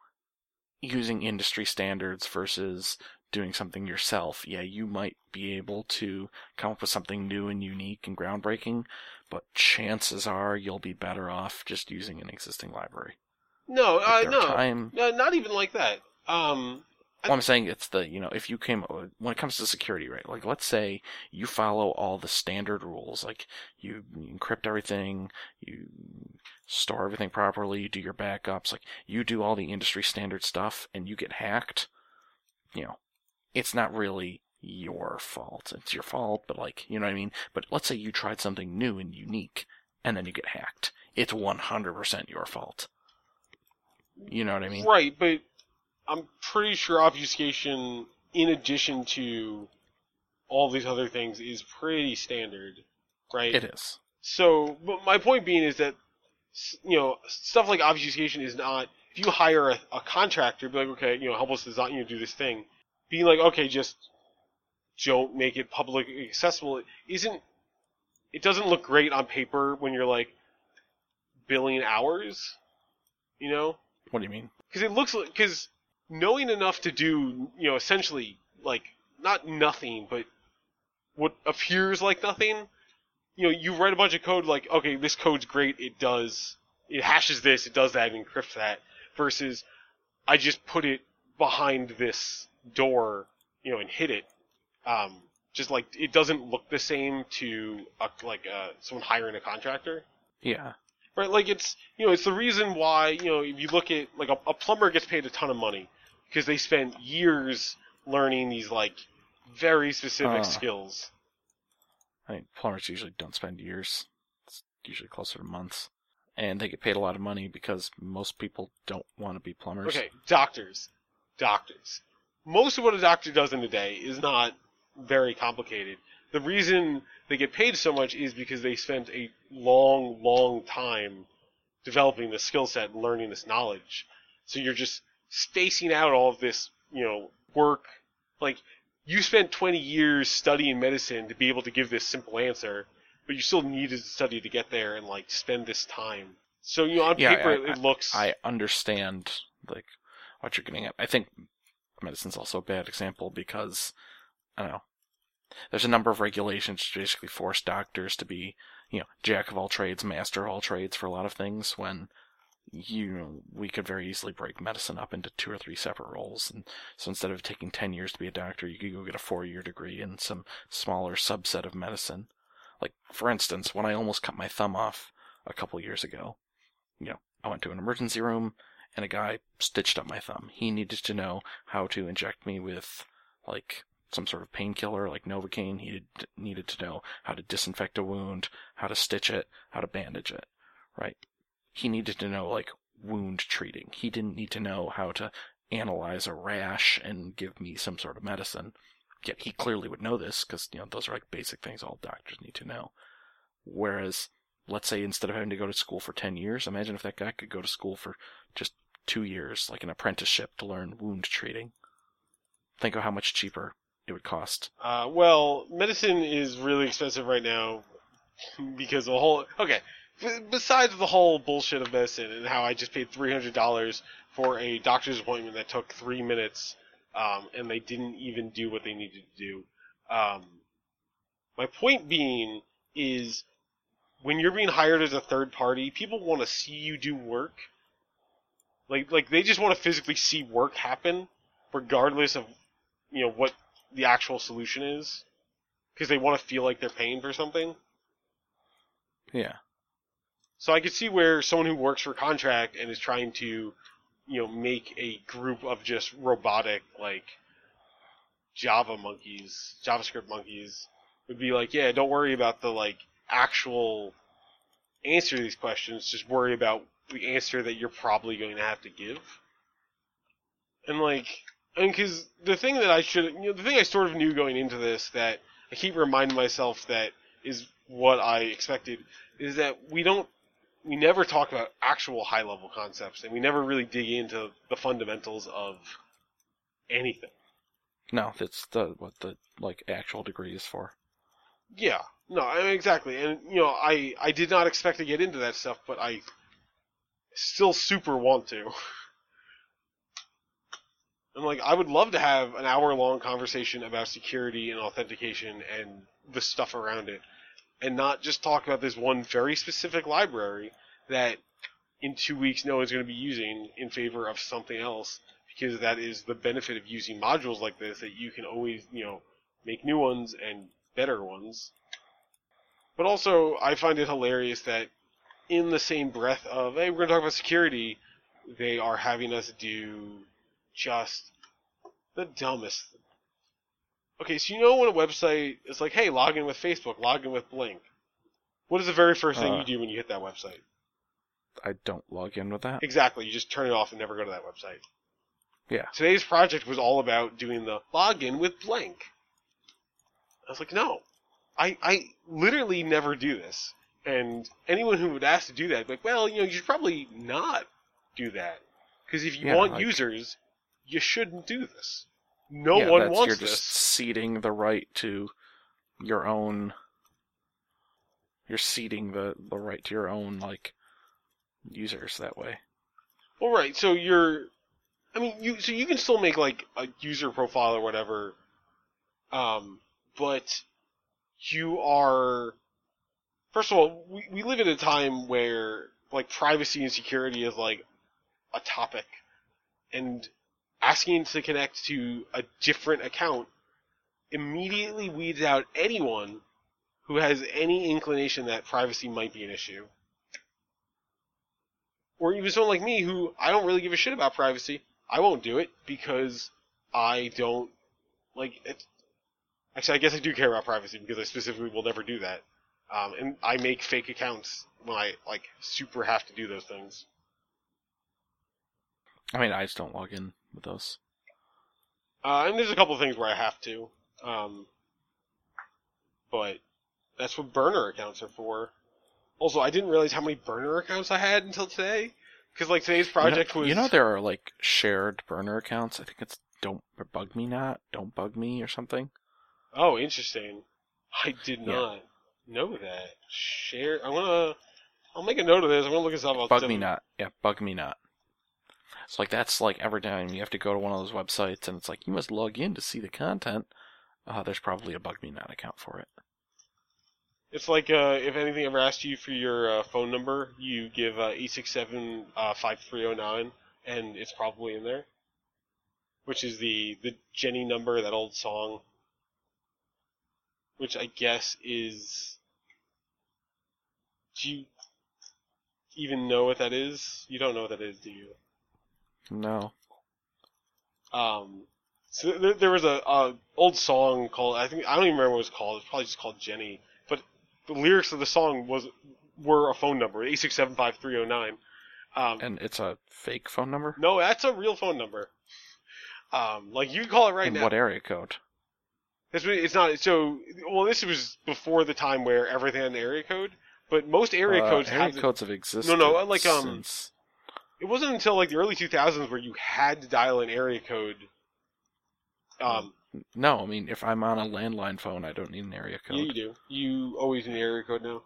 using industry standards versus doing something yourself. Yeah, you might be able to come up with something new and unique and groundbreaking, but chances are you'll be better off just using an existing library. No, uh, no, time- no, not even like that. Um, Well, I'm saying it's the, you know, if you came, when it comes to security, right? Like, let's say you follow all the standard rules, like you encrypt everything, you store everything properly, you do your backups, like you do all the industry standard stuff and you get hacked, you know, it's not really your fault. It's your fault, but like, you know what I mean? But let's say you tried something new and unique and then you get hacked. It's 100% your fault. You know what I mean? right, but I'm pretty sure obfuscation, in addition to all these other things, is pretty standard, right? It is. So, but my point being is that, you know, stuff like obfuscation is not. If you hire a, a contractor, be like, okay, you know, help us design, you know, do this thing. Being like, okay, just don't make it publicly accessible. It isn't. It doesn't look great on paper when you're like billing hours, you know, What do you mean? because it looks like because knowing enough to do, you know, essentially like not nothing, but what appears like nothing you know, you write a bunch of code like, okay, this code's great, it does, it hashes this, it does that, and encrypts that, versus I just put it behind this door, you know, and hit it. Um, just like it doesn't look the same to a, like uh, someone hiring a contractor, Yeah. right? Like it's you know, it's the reason why you know if you look at like a, a plumber gets paid a ton of money because they spend years learning these like very specific Uh. skills. I mean, plumbers usually don't spend years. It's usually closer to months. And they get paid a lot of money because most people don't want to be plumbers. Okay, doctors. Doctors. Most of what a doctor does in a day is not very complicated. The reason they get paid so much is because they spent a long, long time developing this skill set and learning this knowledge. So you're just spacing out all of this, you know, work. Like, you spent 20 years studying medicine to be able to give this simple answer, but you still needed to study to get there and, like, spend this time. So, you know, on Yeah, paper, I- it looks. I understand, like, what you're getting at. I think medicine's also a bad example because, I don't know, there's a number of regulations to basically force doctors to be, you know, jack of all trades, master of all trades for a lot of things when you know, we could very easily break medicine up into two or three separate roles. And so instead of taking 10 years to be a doctor, you could go get a four year degree in some smaller subset of medicine. Like, for instance, when I almost cut my thumb off a couple years ago, you know, I went to an emergency room and a guy stitched up my thumb. He needed to know how to inject me with, like, some sort of painkiller like Novocaine. He needed to know how to disinfect a wound, how to stitch it, how to bandage it, right? He needed to know, like, wound treating. He didn't need to know how to analyze a rash and give me some sort of medicine. Yet he clearly would know this because, you know, those are like basic things all doctors need to know. Whereas, let's say instead of having to go to school for 10 years, imagine if that guy could go to school for just two years, like an apprenticeship to learn wound treating. Think of how much cheaper it would cost. Uh, well, medicine is really expensive right now because the whole. Okay, besides the whole bullshit of medicine and how I just paid three hundred dollars for a doctor's appointment that took three minutes, um, and they didn't even do what they needed to do. Um, my point being is, when you're being hired as a third party, people want to see you do work. Like, like they just want to physically see work happen, regardless of, you know, what the actual solution is because they want to feel like they're paying for something. Yeah. So I could see where someone who works for contract and is trying to, you know, make a group of just robotic like Java monkeys, JavaScript monkeys would be like, yeah, don't worry about the like actual answer to these questions, just worry about the answer that you're probably going to have to give. And like and because the thing that I should, you know, the thing I sort of knew going into this that I keep reminding myself that is what I expected is that we don't, we never talk about actual high level concepts, and we never really dig into the fundamentals of anything. No, that's the what the like actual degree is for. Yeah, no, I mean, exactly, and you know, I I did not expect to get into that stuff, but I still super want to. I'm like, I would love to have an hour long conversation about security and authentication and the stuff around it, and not just talk about this one very specific library that in two weeks no one's going to be using in favor of something else because that is the benefit of using modules like this that you can always, you know, make new ones and better ones. But also, I find it hilarious that in the same breath of, hey, we're going to talk about security, they are having us do just the dumbest. Okay, so you know when a website is like, hey, log in with Facebook, log in with Blink. What is the very first thing Uh. you do when you hit that website? I don't log in with that. Exactly, you just turn it off and never go to that website. Yeah. Today's project was all about doing the login with Blink. I was like, no, I I literally never do this. And anyone who would ask to do that, like, well, you know, you should probably not do that because if you Yeah, want like- users, you shouldn't do this. No yeah, one wants you're this. just ceding the right to your own. You're ceding the the right to your own like users that way. Well, right. So you're, I mean, you so you can still make like a user profile or whatever, um, but you are. First of all, we we live in a time where like privacy and security is like a topic, and asking to connect to a different account immediately weeds out anyone who has any inclination that privacy might be an issue or even someone like me who I don't really give a shit about privacy. I won't do it because I don't like it. Actually, I guess I do care about privacy because I specifically will never do that. Um, and I make fake accounts when I like super have to do those things. I mean, I just don't log in with those. Uh, and there's a couple of things where I have to. Um, but that's what burner accounts are for. Also, I didn't realize how many burner accounts I had until today. Because like today's project you know, was You know, there are like shared burner accounts. I think it's don't bug me not, don't bug me or something. Oh, interesting. I did Yeah. not know that. Share. I'm gonna. I'll make a note of this. I'm gonna look this up. I'll Bug me not. Yeah, bug me not. It's like that's like every time you have to go to one of those websites and it's like you must log in to see the content. Uh, there's probably a bug me not account for it. It's like uh, if anything ever asked you for your uh, phone number, you give uh, eight six seven uh, five three zero nine, and it's probably in there. Which is the the Jenny number, that old song. Which I guess is Do you even know what that is? You don't know what that is, do you? No. Um, so there, there was a, a old song called I think I don't even remember what it was called. It's probably just called Jenny. But the lyrics of the song was were a phone number eight six seven five three zero nine. Um, And it's a fake phone number? no, that's a real phone number. Um, like you can call it right In now. what area code? What, it's not so. Well, this was before the time where everything had an area code. But most area Uh, codes area have. codes have existed. No, no, like, um, since- It wasn't until like the early 2000s where you had to dial an area code. Um, No, I mean, if I'm on a landline phone, I don't need an area code. yeah, you do. You always need an area code now.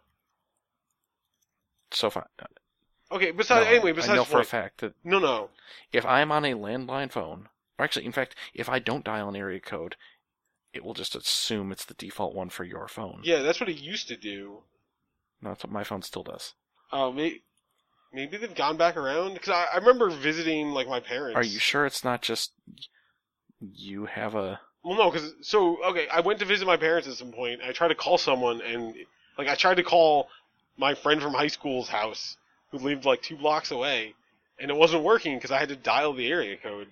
So far. Okay, besides no, anyway, besides I know for a fact that No, no. if I'm on a landline phone, or actually, in fact, if I don't dial an area code, it will just assume it's the default one for your phone. Yeah, that's what it used to do. That's what my phone still does. Oh, maybe, maybe they've gone back around because I, I remember visiting like my parents. Are you sure it's not just you have a? Well, no, because so okay, I went to visit my parents at some point. I tried to call someone, and like I tried to call my friend from high school's house who lived like two blocks away, and it wasn't working because I had to dial the area code.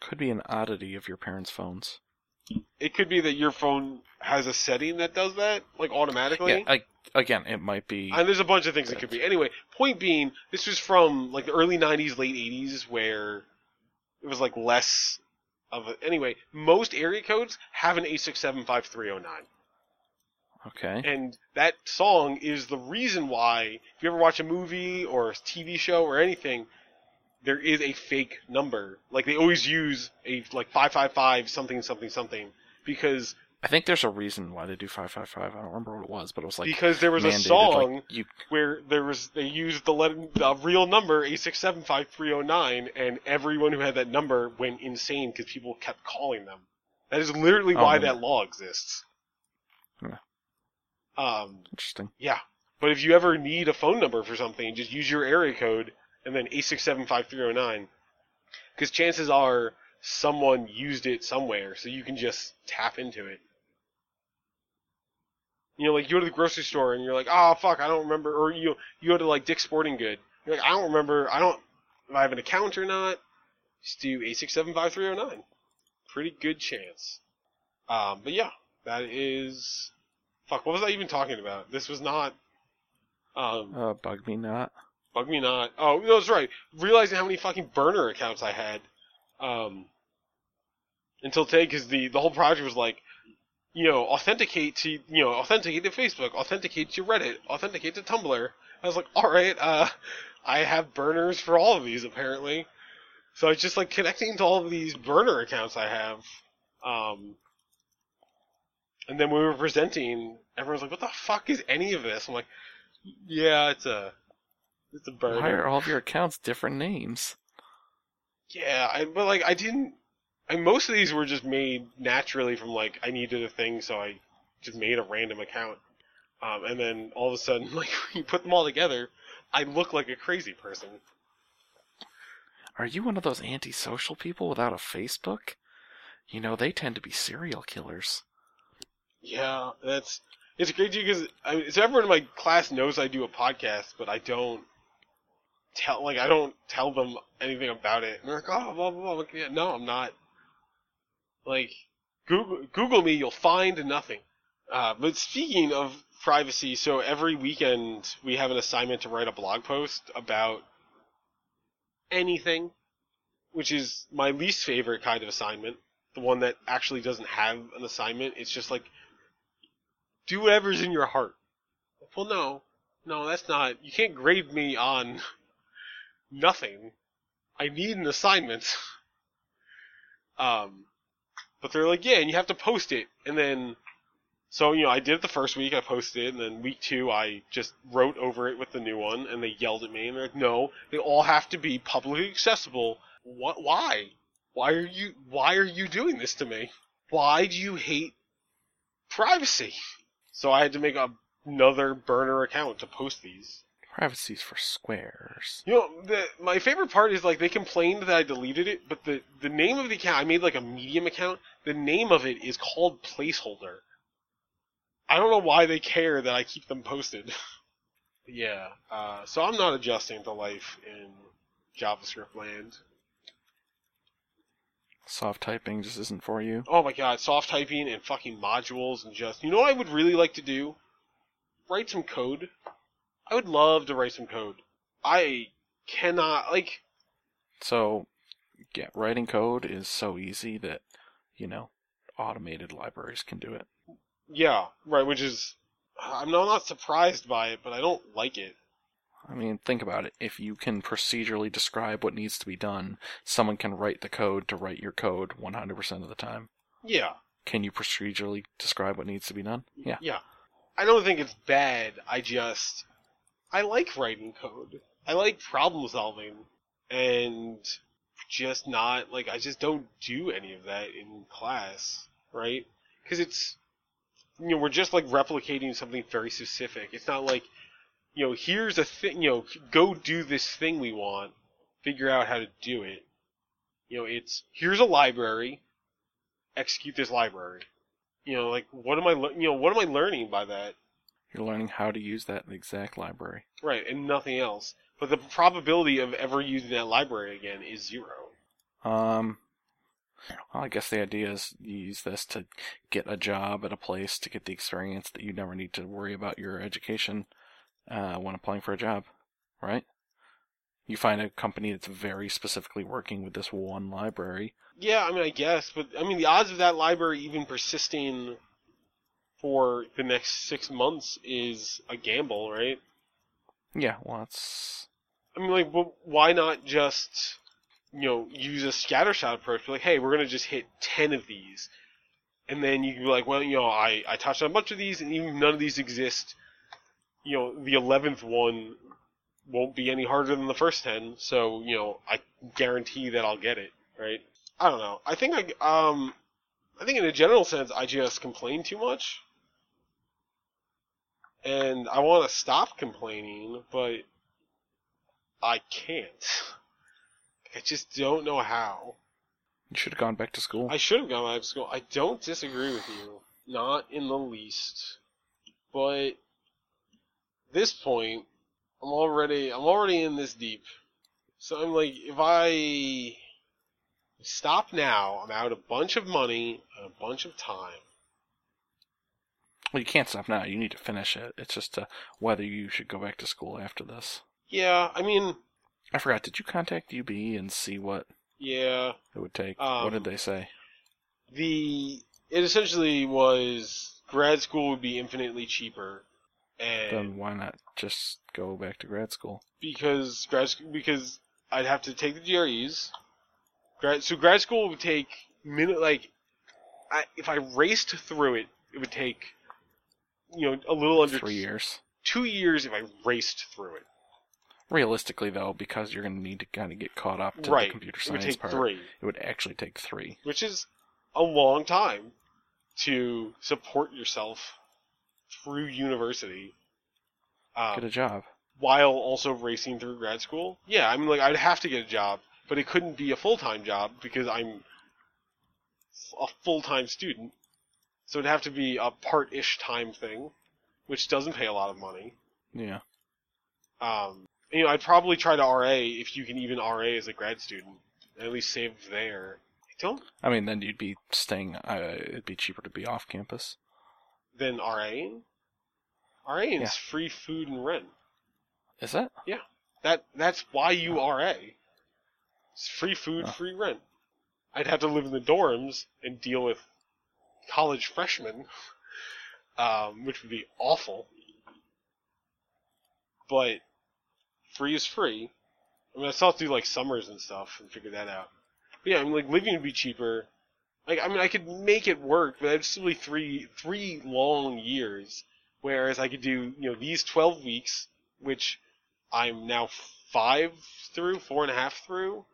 Could be an oddity of your parents' phones. It could be that your phone has a setting that does that, like automatically. Yeah, I, again, it might be. And there's a bunch of things it could be. Anyway, point being, this was from like the early '90s, late '80s, where it was like less of a. Anyway, most area codes have an A675-309. Okay. And that song is the reason why, if you ever watch a movie or a TV show or anything, there is a fake number. Like they always use a like five five five something something something because I think there's a reason why they do five five five. I don't remember what it was, but it was like because there was a song Like you, where there was they used the letter, the real number a six seven five three zero nine, and everyone who had that number went insane because people kept calling them. That is literally Oh, why yeah. that law exists. Yeah. Um, interesting. Yeah. But if you ever need a phone number for something, just use your area code and then 8675309. Because chances are someone used it somewhere, so you can just tap into it. You know, like you go to the grocery store and you're like, oh fuck, I don't remember. Or you you go to like Dick's Sporting Good, you're like, I don't remember. I don't if I have an account or not. Just do 8675309. Pretty good chance. Um, but yeah, that is Fuck, what was I even talking about? This was not. Um, Uh, bug me not. Bug me not. Oh, no, that's right. Realizing how many fucking burner accounts I had. Um, until today, because the, the whole project was like, you know, authenticate to, you know, authenticate to Facebook, authenticate to Reddit, authenticate to Tumblr. I was like, [laughs] alright, uh, I have burners for all of these, apparently. So I was just like connecting to all of these burner accounts I have. Um, and then when we were presenting, everyone's like, "What the fuck is any of this?" I'm like, "Yeah, it's a, it's a burner." Why are all of your accounts different names? Yeah, I, but like I didn't. I most of these were just made naturally from like I needed a thing, so I just made a random account. Um, and then all of a sudden, [laughs] like when you put them all together, I look like a crazy person. Are you one of those antisocial people without a Facebook? You know, they tend to be serial killers. Yeah, that's it's great too because I mean, so everyone in my class knows I do a podcast, but I don't tell like I don't tell them anything about it. And they're like, oh, blah blah blah. No, I'm not. Like, Google Google me, you'll find nothing. Uh, but speaking of privacy, so every weekend we have an assignment to write a blog post about anything, which is my least favorite kind of assignment. The one that actually doesn't have an assignment. It's just like do whatever's in your heart. Well, no, no, that's not. You can't grade me on nothing. I need an assignment. [laughs] um, but they're like, yeah, and you have to post it, and then. So you know, I did it the first week. I posted it, and then week two, I just wrote over it with the new one, and they yelled at me, and they're like, "No, they all have to be publicly accessible." What? Why? Why are you? Why are you doing this to me? Why do you hate privacy? So I had to make a, another burner account to post these. Privacy's for squares. You know, the, my favorite part is like they complained that I deleted it, but the the name of the account I made like a medium account. The name of it is called placeholder. I don't know why they care that I keep them posted. [laughs] yeah, uh, so I'm not adjusting to life in JavaScript land. Soft typing just isn't for you. Oh my god, soft typing and fucking modules and just. You know what I would really like to do? Write some code. I would love to write some code. I cannot, like, So, yeah, writing code is so easy that, you know, automated libraries can do it. yeah, right, which is. I'm not, not surprised by it, but I don't like it. I mean, think about it. If you can procedurally describe what needs to be done, someone can write the code to write your code 100% of the time. Yeah, Can you procedurally describe what needs to be done? Yeah. Yeah. I don't think it's bad. I just I like writing code. I like problem solving and just not like I just don't do any of that in class, right? Cuz it's you know, we're just like replicating something very specific. It's not like you know, here's a thing, you know, go do this thing we want, figure out how to do it. You know, it's here's a library, execute this library. You know, like what am I, you know, what am I learning by that? You're learning how to use that exact library. Right, and nothing else. But the probability of ever using that library again is zero. Um, well, I guess the idea is you use this to get a job at a place to get the experience that you never need to worry about your education uh, when applying for a job, right? You find a company that's very specifically working with this one library. Yeah, I mean, I guess, but I mean, the odds of that library even persisting for the next six months is a gamble, right? Yeah, well, it's I mean, like, well, why not just, you know, use a scattershot approach? Be like, hey, we're gonna just hit ten of these, and then you can be like, well, you know, I I touched on a bunch of these, and even none of these exist. You know, the eleventh one won't be any harder than the first ten, so you know, I guarantee that I'll get it, right? I don't know. I think I um, I think in a general sense, I just complain too much. And I want to stop complaining, but I can't. I just don't know how. you should have gone back to school. I should have gone back to school. I don't disagree with you, not in the least. But this point, I'm already I'm already in this deep. So I'm like, if I stop now, I'm out a bunch of money and a bunch of time. Well, you can't stop now. You need to finish it. It's just uh, whether you should go back to school after this. Yeah, I mean, I forgot. Did you contact UB and see what yeah. it would take? Um, what did they say? The it essentially was grad school would be infinitely cheaper, and Then why not just go back to grad school? because grad sc- because I'd have to take the GREs. Grad so grad school would take minute like I, if I raced through it, it would take you know a little under Three years. two years if I raced through it. Realistically, though, because you're going to need to kind of get caught up to right, the computer it would science take part, three, it would actually take three. which is a long time to support yourself through university. Um, Get a job. while also racing through grad school. Yeah, I mean, like I'd have to get a job, but it couldn't be a full time job because I'm a full time student. So it'd have to be a part ish time thing, which doesn't pay a lot of money. Yeah. Um, you know, I'd probably try to RA if you can even RA as a grad student, at least save there. I don't I mean, then you'd be staying. Uh, it'd be cheaper to be off campus. then RA. RA is free food and rent. Is that? Yeah. That that's why you RA. It's free food, Oh. free rent. I'd have to live in the dorms and deal with college freshman, um, which would be awful. But free is free. I mean, I saw to do like summers and stuff and figure that out. But yeah, I mean, like living would be cheaper. Like, I mean, I could make it work, but still be three three long years. Whereas I could do, you know, these twelve weeks, which I'm now five through, four and a half through.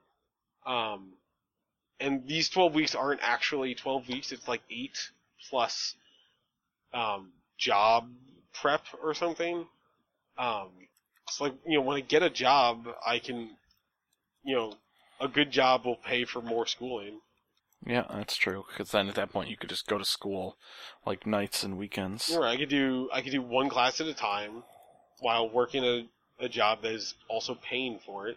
Um, and these 12 weeks aren't actually 12 weeks, it's like eight plus um, job prep or something. Um, it's like, you know, when I get a job, I can, you know, a good job will pay for more schooling. Yeah, that's true. Because then at that point you could just go to school like nights and weekends. Right, I could do I could do one class at a time while working a, a job that is also paying for it.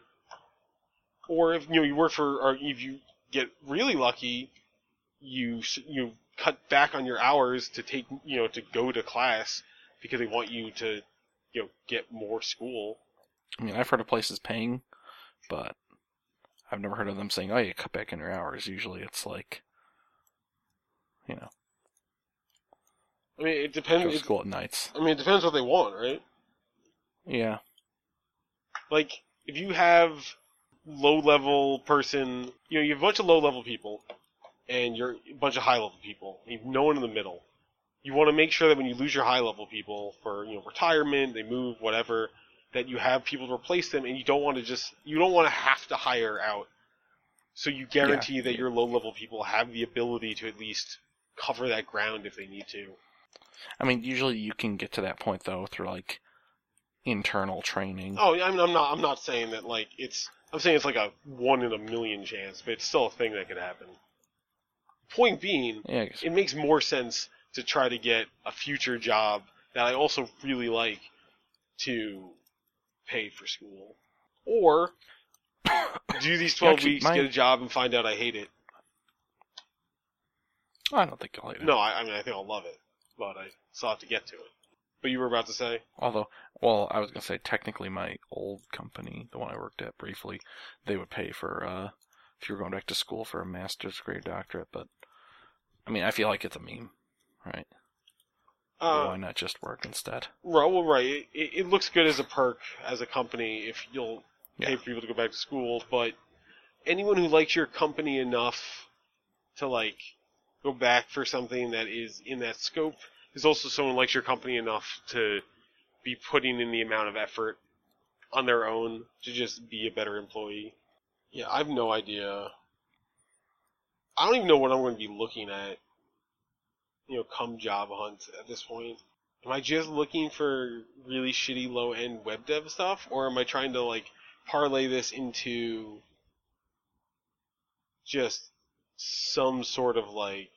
Or if you know you work for, or if you get really lucky, you you cut back on your hours to take you know to go to class because they want you to you know get more school. I mean, I've heard of places paying, but I've never heard of them saying, "Oh, you cut back in your hours." Usually, it's like, you know, I mean, it depends. go to school at nights. I mean, it depends what they want, right? Yeah, like if you have low level person you know you have a bunch of low level people and you're a bunch of high level people you have no one in the middle you want to make sure that when you lose your high level people for you know retirement they move whatever that you have people to replace them and you don't want to just you don't want to have to hire out so you guarantee that your low level people have the ability to at least cover that ground if they need to I mean, usually you can get to that point though through like internal training. Oh, I mean, I'm not. I'm not saying that like it's. I'm saying it's like a one in a million chance, but it's still a thing that could happen. Point being, Yeah, it makes more sense to try to get a future job that I also really like to pay for school, or do these [coughs] 12 Actually, weeks, my- get a job, and find out I hate it. I don't think I'll hate it. No, I, I mean I think I'll love it, but I still have to get to it. But you were about to say, Although, well, I was gonna say technically my old company, the one I worked at briefly, they would pay for uh if you were going back to school for a master's degree or doctorate. But I mean, I feel like it's a meme, right? uh, Why not just work instead? Right, well, right. It, it it looks good as a perk as a company if you'll pay for people to go back to school, but anyone who likes your company enough to like go back for something that is in that scope is also someone likes your company enough to be putting in the amount of effort on their own to just be a better employee. Yeah, I have no idea. I don't even know what I'm going to be looking at, you know, come job hunt at this point. Am I just looking for really shitty low end web dev stuff, or am I trying to like parlay this into just some sort of like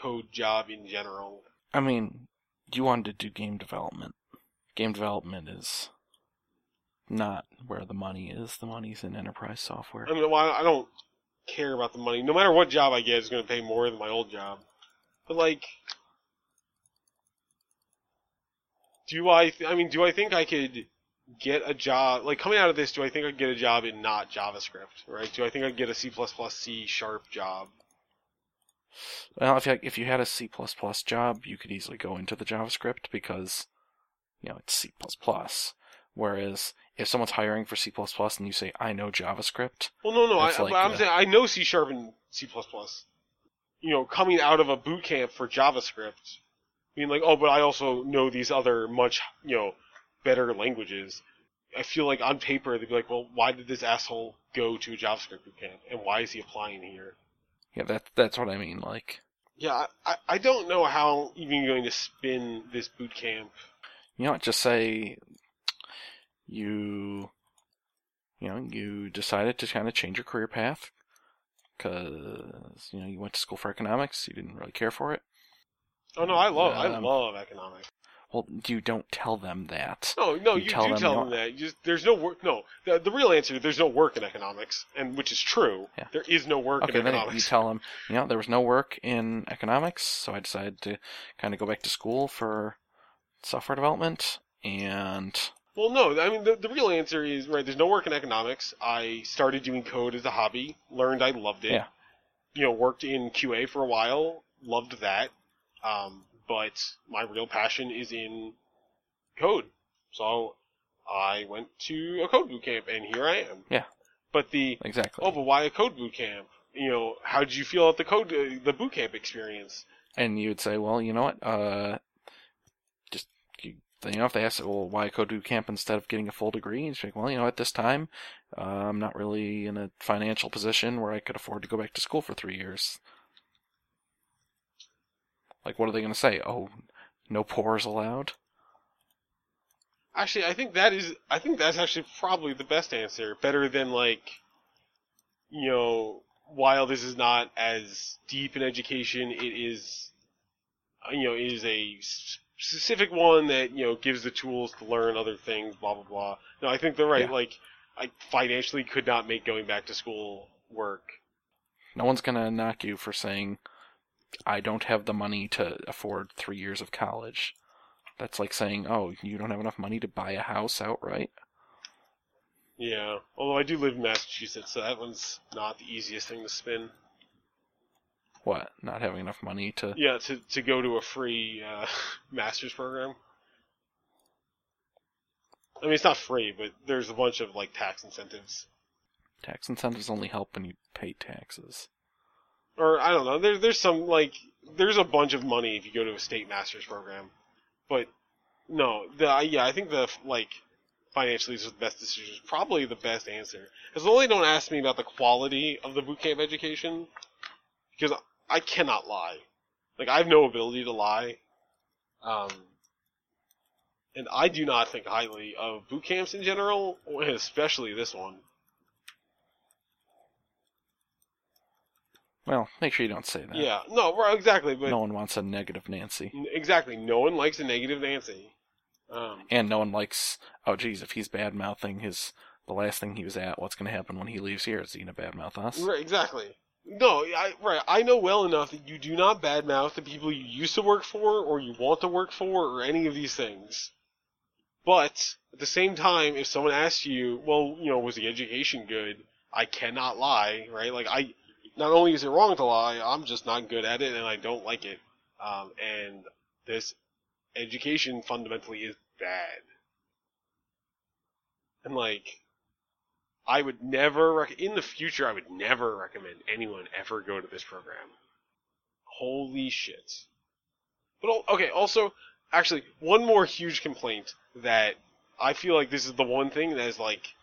code job in general? I mean, you wanted to do game development. Game development is not where the money is. The money's in enterprise software. I mean, well, I don't care about the money. No matter what job I get, it's going to pay more than my old job. But like, do I? Th- I mean, do I think I could get a job like coming out of this? Do I think I could get a job in not JavaScript? Right? Do I think I could get a C plus plus C sharp job? Well, if you, if you had a C++ job, you could easily go into the JavaScript because, you know, it's C++. Whereas if someone's hiring for C++ and you say, I know JavaScript, Well, no, no. I, like I'm uh, saying I know C sharp and C You know, coming out of a boot camp for JavaScript, being like, oh, but I also know these other much, you know, better languages. I feel like on paper they'd be like, well, why did this asshole go to a JavaScript boot camp, and why is he applying here? Yeah, that that's what I mean. Like, Yeah, I, I, I don't know how even you're going to spin this boot camp. you know, what, just say you, you know, you decided to kind of change your career path because you know you went to school for economics, you didn't really care for it. Oh no, I love I Um, love economics. Well, you don't tell them that. No, no, You you, tell do them tell them that. You just, there's no work. No, the, the real answer is there's no work in economics, and which is true. Yeah. There is no work Okay, in then you tell them, you know, there was no work in economics, so I decided to kind of go back to school for software development, and Well, no, I mean the, the real answer is right. There's no work in economics. I started doing code as a hobby, learned I loved it. Yeah. You know, worked in QA for a while, loved that. Um, but my real passion is in code. So I went to a code boot camp, and here I am. Yeah. But the exactly. oh, but why a code boot camp? You know, how did you feel at the code uh, the boot camp experience? and you would say, well, you know what, uh, just you, you know, if they ask, well, why a code boot camp instead of getting a full degree, you say, well, you know, at this time, uh, I'm not really in a financial position where I could afford to go back to school for three years. Like, what are they going to say? Oh, no pores allowed. Actually, I think that is. I think that's actually probably the best answer. Better than like, you know, while this is not as deep an education, it is, you know, it is a specific one that you know gives the tools to learn other things. Blah blah blah. No, I think they're right. Yeah. Like, I financially could not make going back to school work. No one's gonna knock you for saying, "I don't have the money to afford three years of college." That's like saying, "Oh, you don't have enough money to buy a house outright." Yeah. Although I do live in Massachusetts, so that one's not the easiest thing to spin. What? Not having enough money to? Yeah, to to go to a free uh, [laughs] master's program. I mean, it's not free, but there's a bunch of like tax incentives, Tax incentives only help when you pay taxes. Or I don't know. There, there's some like there's a bunch of money if you go to a state master's program, but no, the yeah, I think the like financially is the best decision. is Probably the best answer. As long as they don't ask me about the quality of the boot camp education, because I cannot lie. Like I have no ability to lie. Um, and I do not think highly of boot camps in general, especially this one. Well, make sure you don't say that. Yeah, no, right, exactly, but No one wants a negative Nancy, Exactly. No one likes a negative Nancy. Um, and no one likes. Oh, geez, if he's bad mouthing his the last thing he was at, what's going to happen when he leaves here? Is he going to badmouth us? right, exactly. No, I, right. I know well enough that you do not badmouth the people you used to work for, or you want to work for, or any of these things. But at the same time, if someone asks you, well, you know, was the education good? I cannot lie, right? Like I, not only is it wrong to lie, I'm just not good at it, and I don't like it. Um, and this education fundamentally is bad. And like, I would never rec- in the future. I would never recommend anyone ever go to this program. Holy shit! But okay, also, actually, one more huge complaint that I feel like this is the one thing that is like.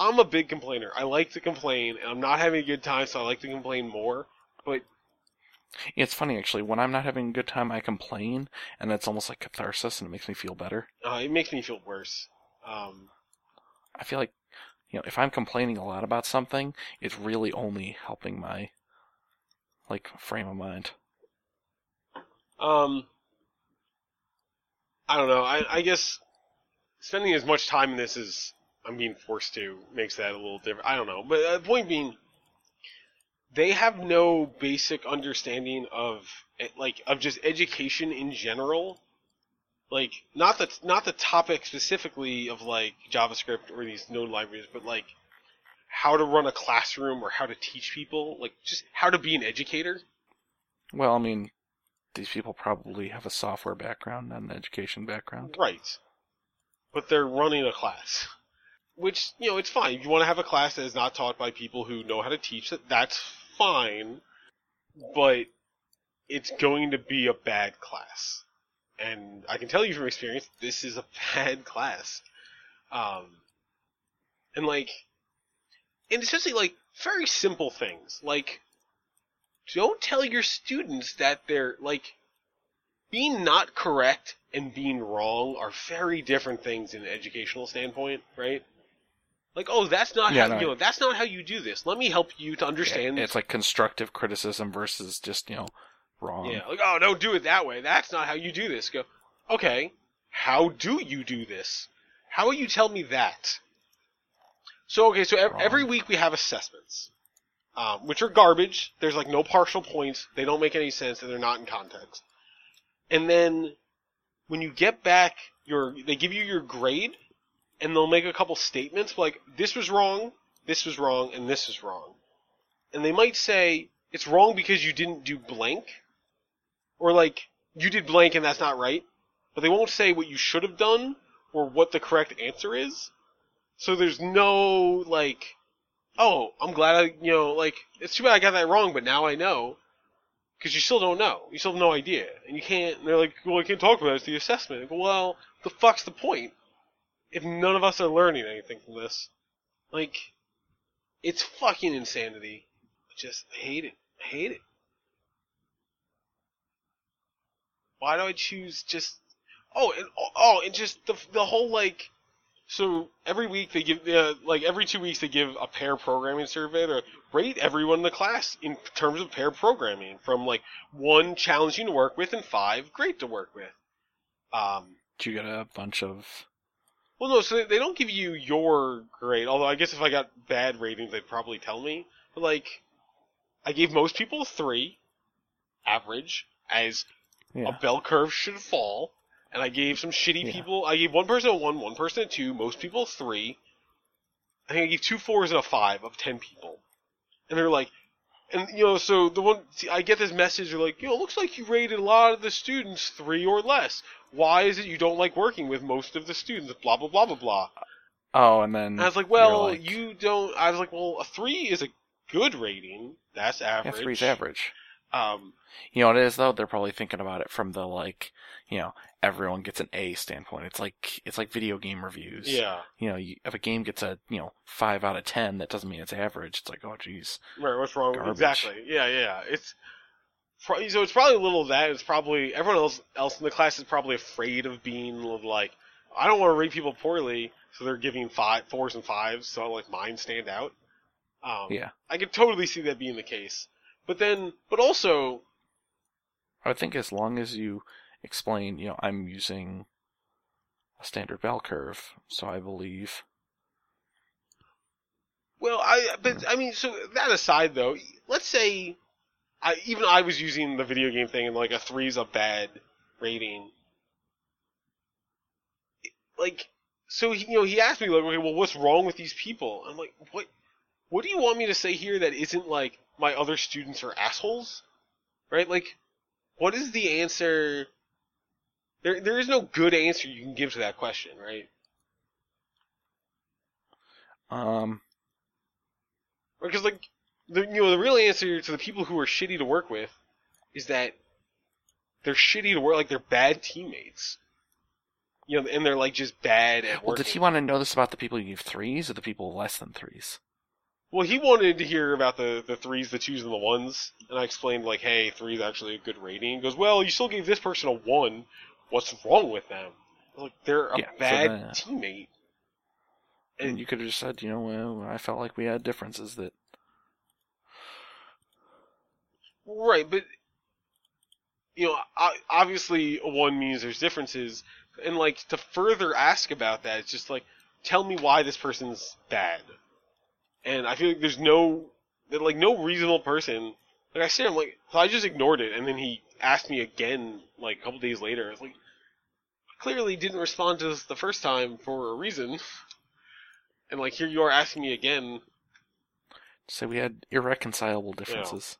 I'm a big complainer. I like to complain, and I'm not having a good time, so I like to complain more. But It's funny actually. When I'm not having a good time, I complain, and it's almost like catharsis, and it makes me feel better. uh, it makes me feel worse. Um, I feel like, you know, if I'm complaining a lot about something, it's really only helping my, like, frame of mind. Um, I don't know. I, I guess spending as much time in this as I'm being forced to makes that a little different. I don't know. But uh, the point being, they have no basic understanding of like of just education in general. Like not the not the topic specifically of like JavaScript or these node libraries, but like how to run a classroom or how to teach people, like just how to be an educator. Well, I mean, these people probably have a software background, not an education background. Right. But they're running a class. Which, you know, it's fine. If you want to have a class that is not taught by people who know how to teach it, that's fine. But it's going to be a bad class. And I can tell you from experience, this is a [laughs] bad class. Um, and like, and especially like very simple things. Like, don't tell your students that they're like, being not correct and being wrong are very different things in an educational standpoint, right? Like, oh, that's not Yeah, how no. you know, that's not how you do this. Let me help you to understand. It's like constructive criticism versus just, you know, wrong. yeah, like, oh, don't do it that way. That's not how you do this. Go, okay, how do you do this? How will you tell me that? So, okay, so ev- every week we have assessments, um, which are garbage. There's like no partial points. They don't make any sense, and they're not in context. And then when you get back your, they give you your grade, and they'll make a couple statements like, this was wrong, this was wrong, and this was wrong. And they might say, it's wrong because you didn't do blank, or like, you did blank and that's not right, but they won't say what you should have done, or what the correct answer is. So there's no, like, oh, I'm glad I, you know, like, it's too bad I got that wrong, but now I know. Because you still don't know. You still have no idea. And you can't, and they're like, well, I can't talk about it, it's the assessment. Go, well, the fuck's the point? If none of us are learning anything from this. Like, it's fucking insanity. I just hate it. I hate it. Why do I choose just, oh, and, oh, and just the, the whole, like, So every week they give, uh, like every two weeks they give a pair programming survey to rate everyone in the class in terms of pair programming, from like one challenging to work with and five great to work with. Um, Do you get a bunch of? Well, no, so they- they don't give you your grade. Although I guess if I got bad ratings, they'd probably tell me. But like, I gave most people a three, average, as Yeah. a bell curve should fall. And I gave some shitty Yeah. people. I gave one person a one, one person a two, most people a three. I think I gave two fours and a five of ten people. And they're like, and you know, so the one see, I get this message, like, you know, it looks like you rated a lot of the students three or less. Why is it you don't like working with most of the students? Blah blah blah blah blah. Oh, and then And I was like, well, like, you don't. I was like, well, a three is a good rating. That's yeah, average. three's average. Um, You know what it is though? They're probably thinking about it from the like, you know, everyone gets an A standpoint. It's like it's like video game reviews. yeah. You know, you, if a game gets a you know five out of ten, that doesn't mean it's average. It's like, oh geez. Right, what's wrong? Garbage. Exactly. Yeah, yeah. It's pro- so it's probably a little of that. It's probably everyone else else in the class is probably afraid of being like, I don't want to rate people poorly, so they're giving five fours and fives, so like mine stand out. Um, Yeah. I could totally see that being the case. But then, but also, I think as long as you explain, you know, I'm using a standard bell curve, so I believe. well, I but I mean, so that aside though, let's say, I even I was using the video game thing and like a three's a bad rating. Like, so he, you know, he asked me like, okay, well, what's wrong with these people? I'm like, what? What do you want me to say here that isn't like my other students are assholes, right? Like, what is the answer? There, there is no good answer you can give to that question, right? Um, Because like, the you know the real answer to the people who are shitty to work with is that they're shitty to work like they're bad teammates. You know, and they're like just bad at well, working. did he want to know this about the people you give threes or the people less than threes? Well, he wanted to hear about the the threes, the twos, and the ones, and I explained like, hey, three is actually a good rating. He goes, well, you still gave this person a one. What's wrong with them? Like, they're a Yeah, bad then- teammate. And you could have just said, you know, well, I felt like we had differences that. Right, but you know, obviously a one means there's differences, and like to further ask about that, it's just like, tell me why this person's bad. And I feel like there's no, that like no reasonable person. Like I said, I'm like, so I just ignored it, and then he asked me again, like a couple days later. It's like, clearly didn't respond to this the first time for a reason. And like here you are asking me again, So we had irreconcilable differences.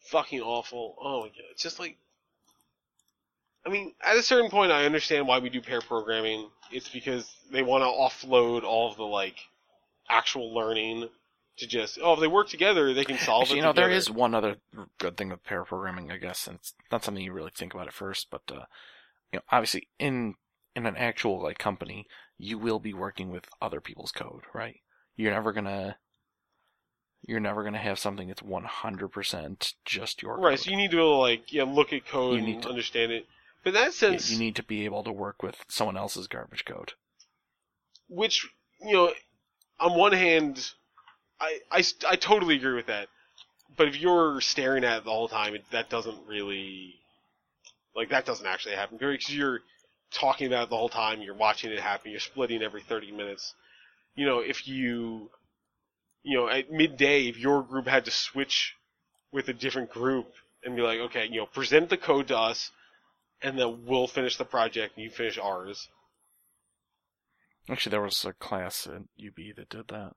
fucking awful. Oh my god, it's just like. I mean, at a certain point, I understand why we do pair programming. It's because they want to offload all of the like actual learning to just oh, if they work together, they can solve Actually, it. you know, there is one other good thing with pair programming, I guess, and it's not something you really think about at first, but uh, you know, obviously in in an actual like company, you will be working with other people's code, right? You're never gonna you're never gonna have something that's 100% just your right. code. So you need to be able to like yeah look at code You and need to- understand it. But in that sense, you need to be able to work with someone else's garbage code. which you know, on one hand, I, I, I totally agree with that. But if you're staring at it the whole time, it, that doesn't really like that doesn't actually happen because you're talking about it the whole time. You're watching it happen. You're splitting every 30 minutes. You know, if you you know at midday, if your group had to switch with a different group and be like, okay, you know, present the code to us, and then we'll finish the project and you finish ours. Actually, there was a class at UB that did that.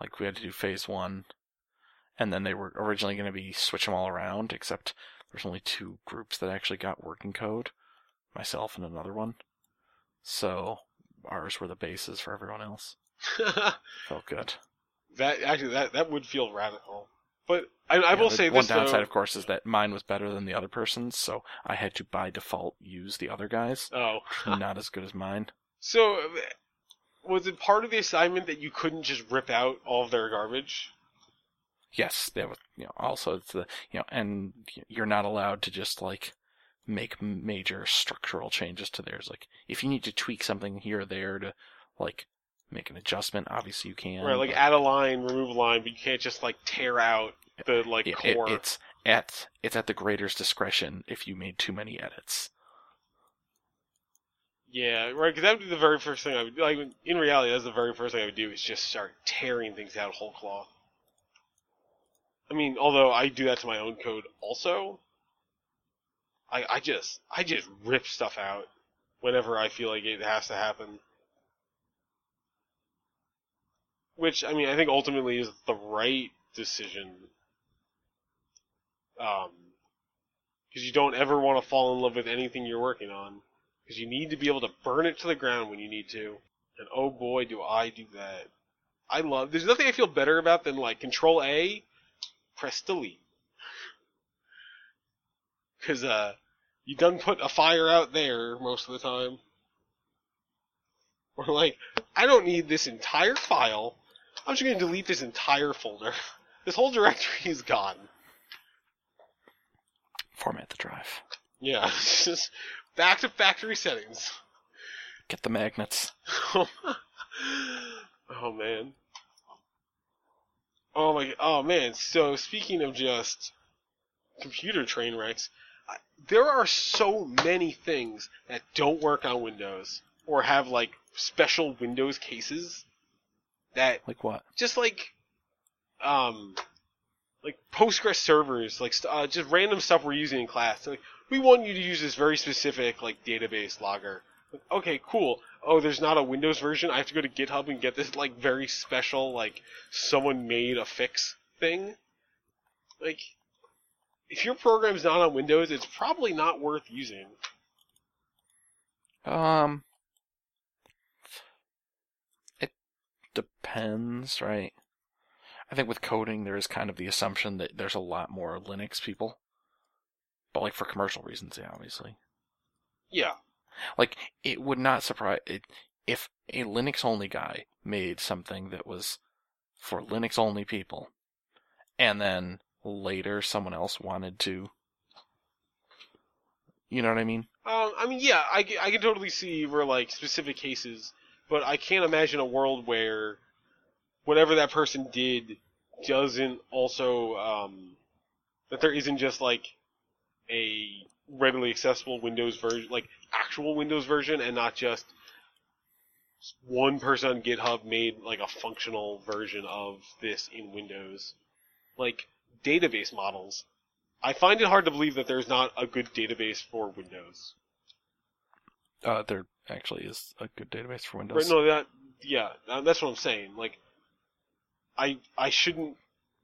Like, we had to do phase one, and then they were originally going to be switch them all around, except there's only two groups that actually got working code, myself and another one. So, ours were the bases for everyone else. [laughs] Felt good. That actually that that would feel radical. But I, I Yeah, will the say one this downside, though. of course, is that mine was better than the other person's, so I had to by default use the other guys. Oh, Not as good as mine. [laughs] so was it part of the assignment that you couldn't just rip out all of their garbage? Yes, that was you know also it's the you know and you're not allowed to just like make major structural changes to theirs. Like if you need to tweak something here or there to like make an adjustment, obviously you can. right, like but- add a line, remove a line, but you can't just like tear out the like Yeah, it- core. it's at it's at the grader's discretion if you made too many edits. Yeah, right. Because that would be the very first thing I would like. In reality, that's the very first thing I would do is just start tearing things out whole cloth. I mean, although I do that to my own code also, I I just I just rip stuff out whenever I feel like it has to happen. Which I mean, I think ultimately is the right decision. Um, because you don't ever want to fall in love with anything you're working on because you need to be able to burn it to the ground when you need to. And oh boy, do I do that. I love. There's nothing I feel better about than like Control A, press delete. [laughs] Because uh, you done put a fire out there most of the time. Or like, I don't need this entire file. I'm just gonna delete this entire folder. [laughs] This whole directory is gone. Format the drive. Yeah, [laughs] just back to factory settings. Get the magnets. [laughs] oh man. Oh my. Oh man. So speaking of just computer train wrecks, I- there are so many things that don't work on Windows or have like special Windows cases that Like what? just like um like Postgres servers, like uh, just random stuff we're using in class. Like we want you to use this very specific like database logger. Like, okay, cool. Oh, there's not a Windows version. I have to go to GitHub and get this like very special like someone made a fix thing. Like if your program's not on Windows, it's probably not worth using. Um, it depends, right? I think with coding, there is kind of the assumption that there's a lot more Linux people, but like for commercial reasons, yeah, obviously. Yeah. Like it would not surprise it if a Linux only guy made something that was for Linux only people, and then later someone else wanted to. You know what I mean? Um, I mean, yeah, I, I can totally see where like specific cases, but I can't imagine a world where whatever that person did doesn't also um, that there isn't just like a readily accessible Windows version, like actual Windows version, and not just one person on GitHub made like a functional version of this in Windows, like database models. I find it hard to believe that there's not a good database for Windows. Uh, there actually is a good database for Windows. Right, no, that yeah, uh, that's what I'm saying. Like, I I shouldn't.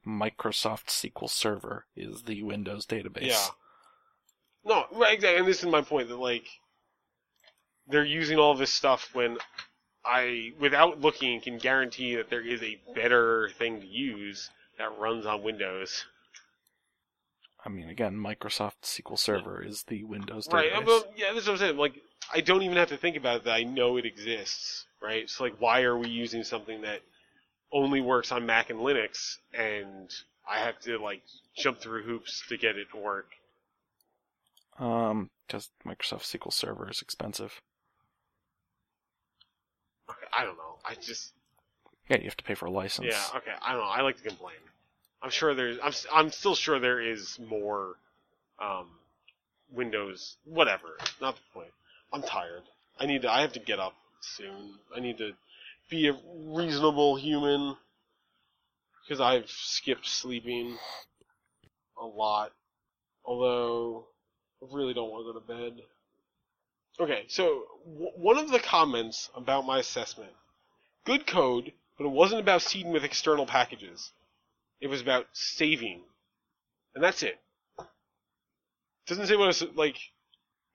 Microsoft SQL Server is the Windows database. Yeah. No, right, exactly. And this is my point that like they're using all this stuff when I, without looking, can guarantee that there is a better thing to use that runs on Windows. I mean, again, Microsoft SQL Server is the Windows Right. database. Well, yeah, that's what I'm saying. Like, I don't even have to think about it. That I know it exists. Right. So like, why are we using something that only works on Mac and Linux, and I have to like jump through hoops to get it to work? Um, because Microsoft SQL Server is expensive. I don't know. I just Yeah, you have to pay for a license. yeah. Okay, I don't know. I like to complain. I'm sure there's. I'm. s- I'm still sure there is more. Um, Windows. Whatever. Not the point. I'm tired. I need to. I have to get up soon. I need to be a reasonable human because I've skipped sleeping a lot. Although I really don't want to go to bed. Okay, so w- one of the comments about my assessment, good code, but it wasn't about seeding with external packages. It was about saving, and that's it. Doesn't say what it's like.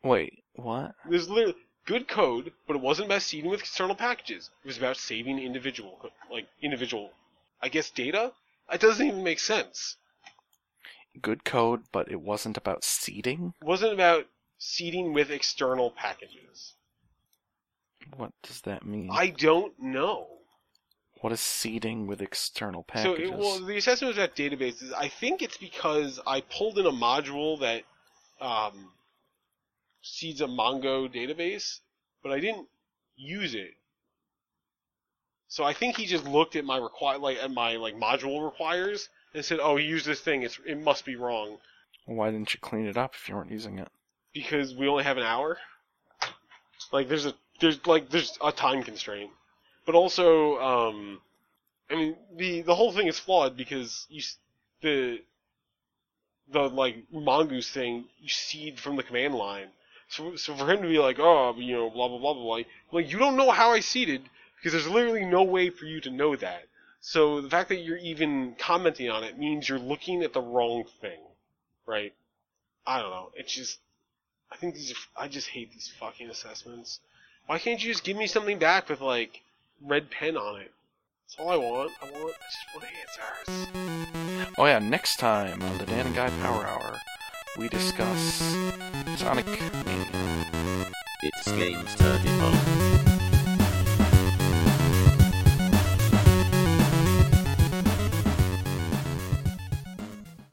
Wait, what? There's literally good code, but it wasn't about seeding with external packages. It was about saving individual, like individual, I guess data. It doesn't even make sense. Good code, but it wasn't about seeding? It wasn't about seeding with external packages. What does that mean? I don't know. What is seeding with external So, packages? it, well, the assessment was about databases. I think it's because I pulled in a module that um, seeds a Mongo database, but I didn't use it. So I think he just looked at my require like at my like module requires and said, "Oh, he used this thing. It's it must be wrong Why didn't you clean it up if you weren't using it? because we only have an hour." Like there's a there's like there's a time constraint, but also um, I mean the the whole thing is flawed because you the the like mongoose thing you seed from the command line. So so for him to be like, oh, you know, blah blah blah blah, blah like you don't know how I seeded because there's literally no way for you to know that. So the fact that you're even commenting on it means you're looking at the wrong thing, right? I don't know. It's just, I think these are, I just hate these fucking assessments. Why can't you just give me something back with like red pen on it? That's all I want. I want, I just want answers. Oh yeah, next time on the Dan and Guy Power Hour, we discuss Sonic Mania. It's games turning on.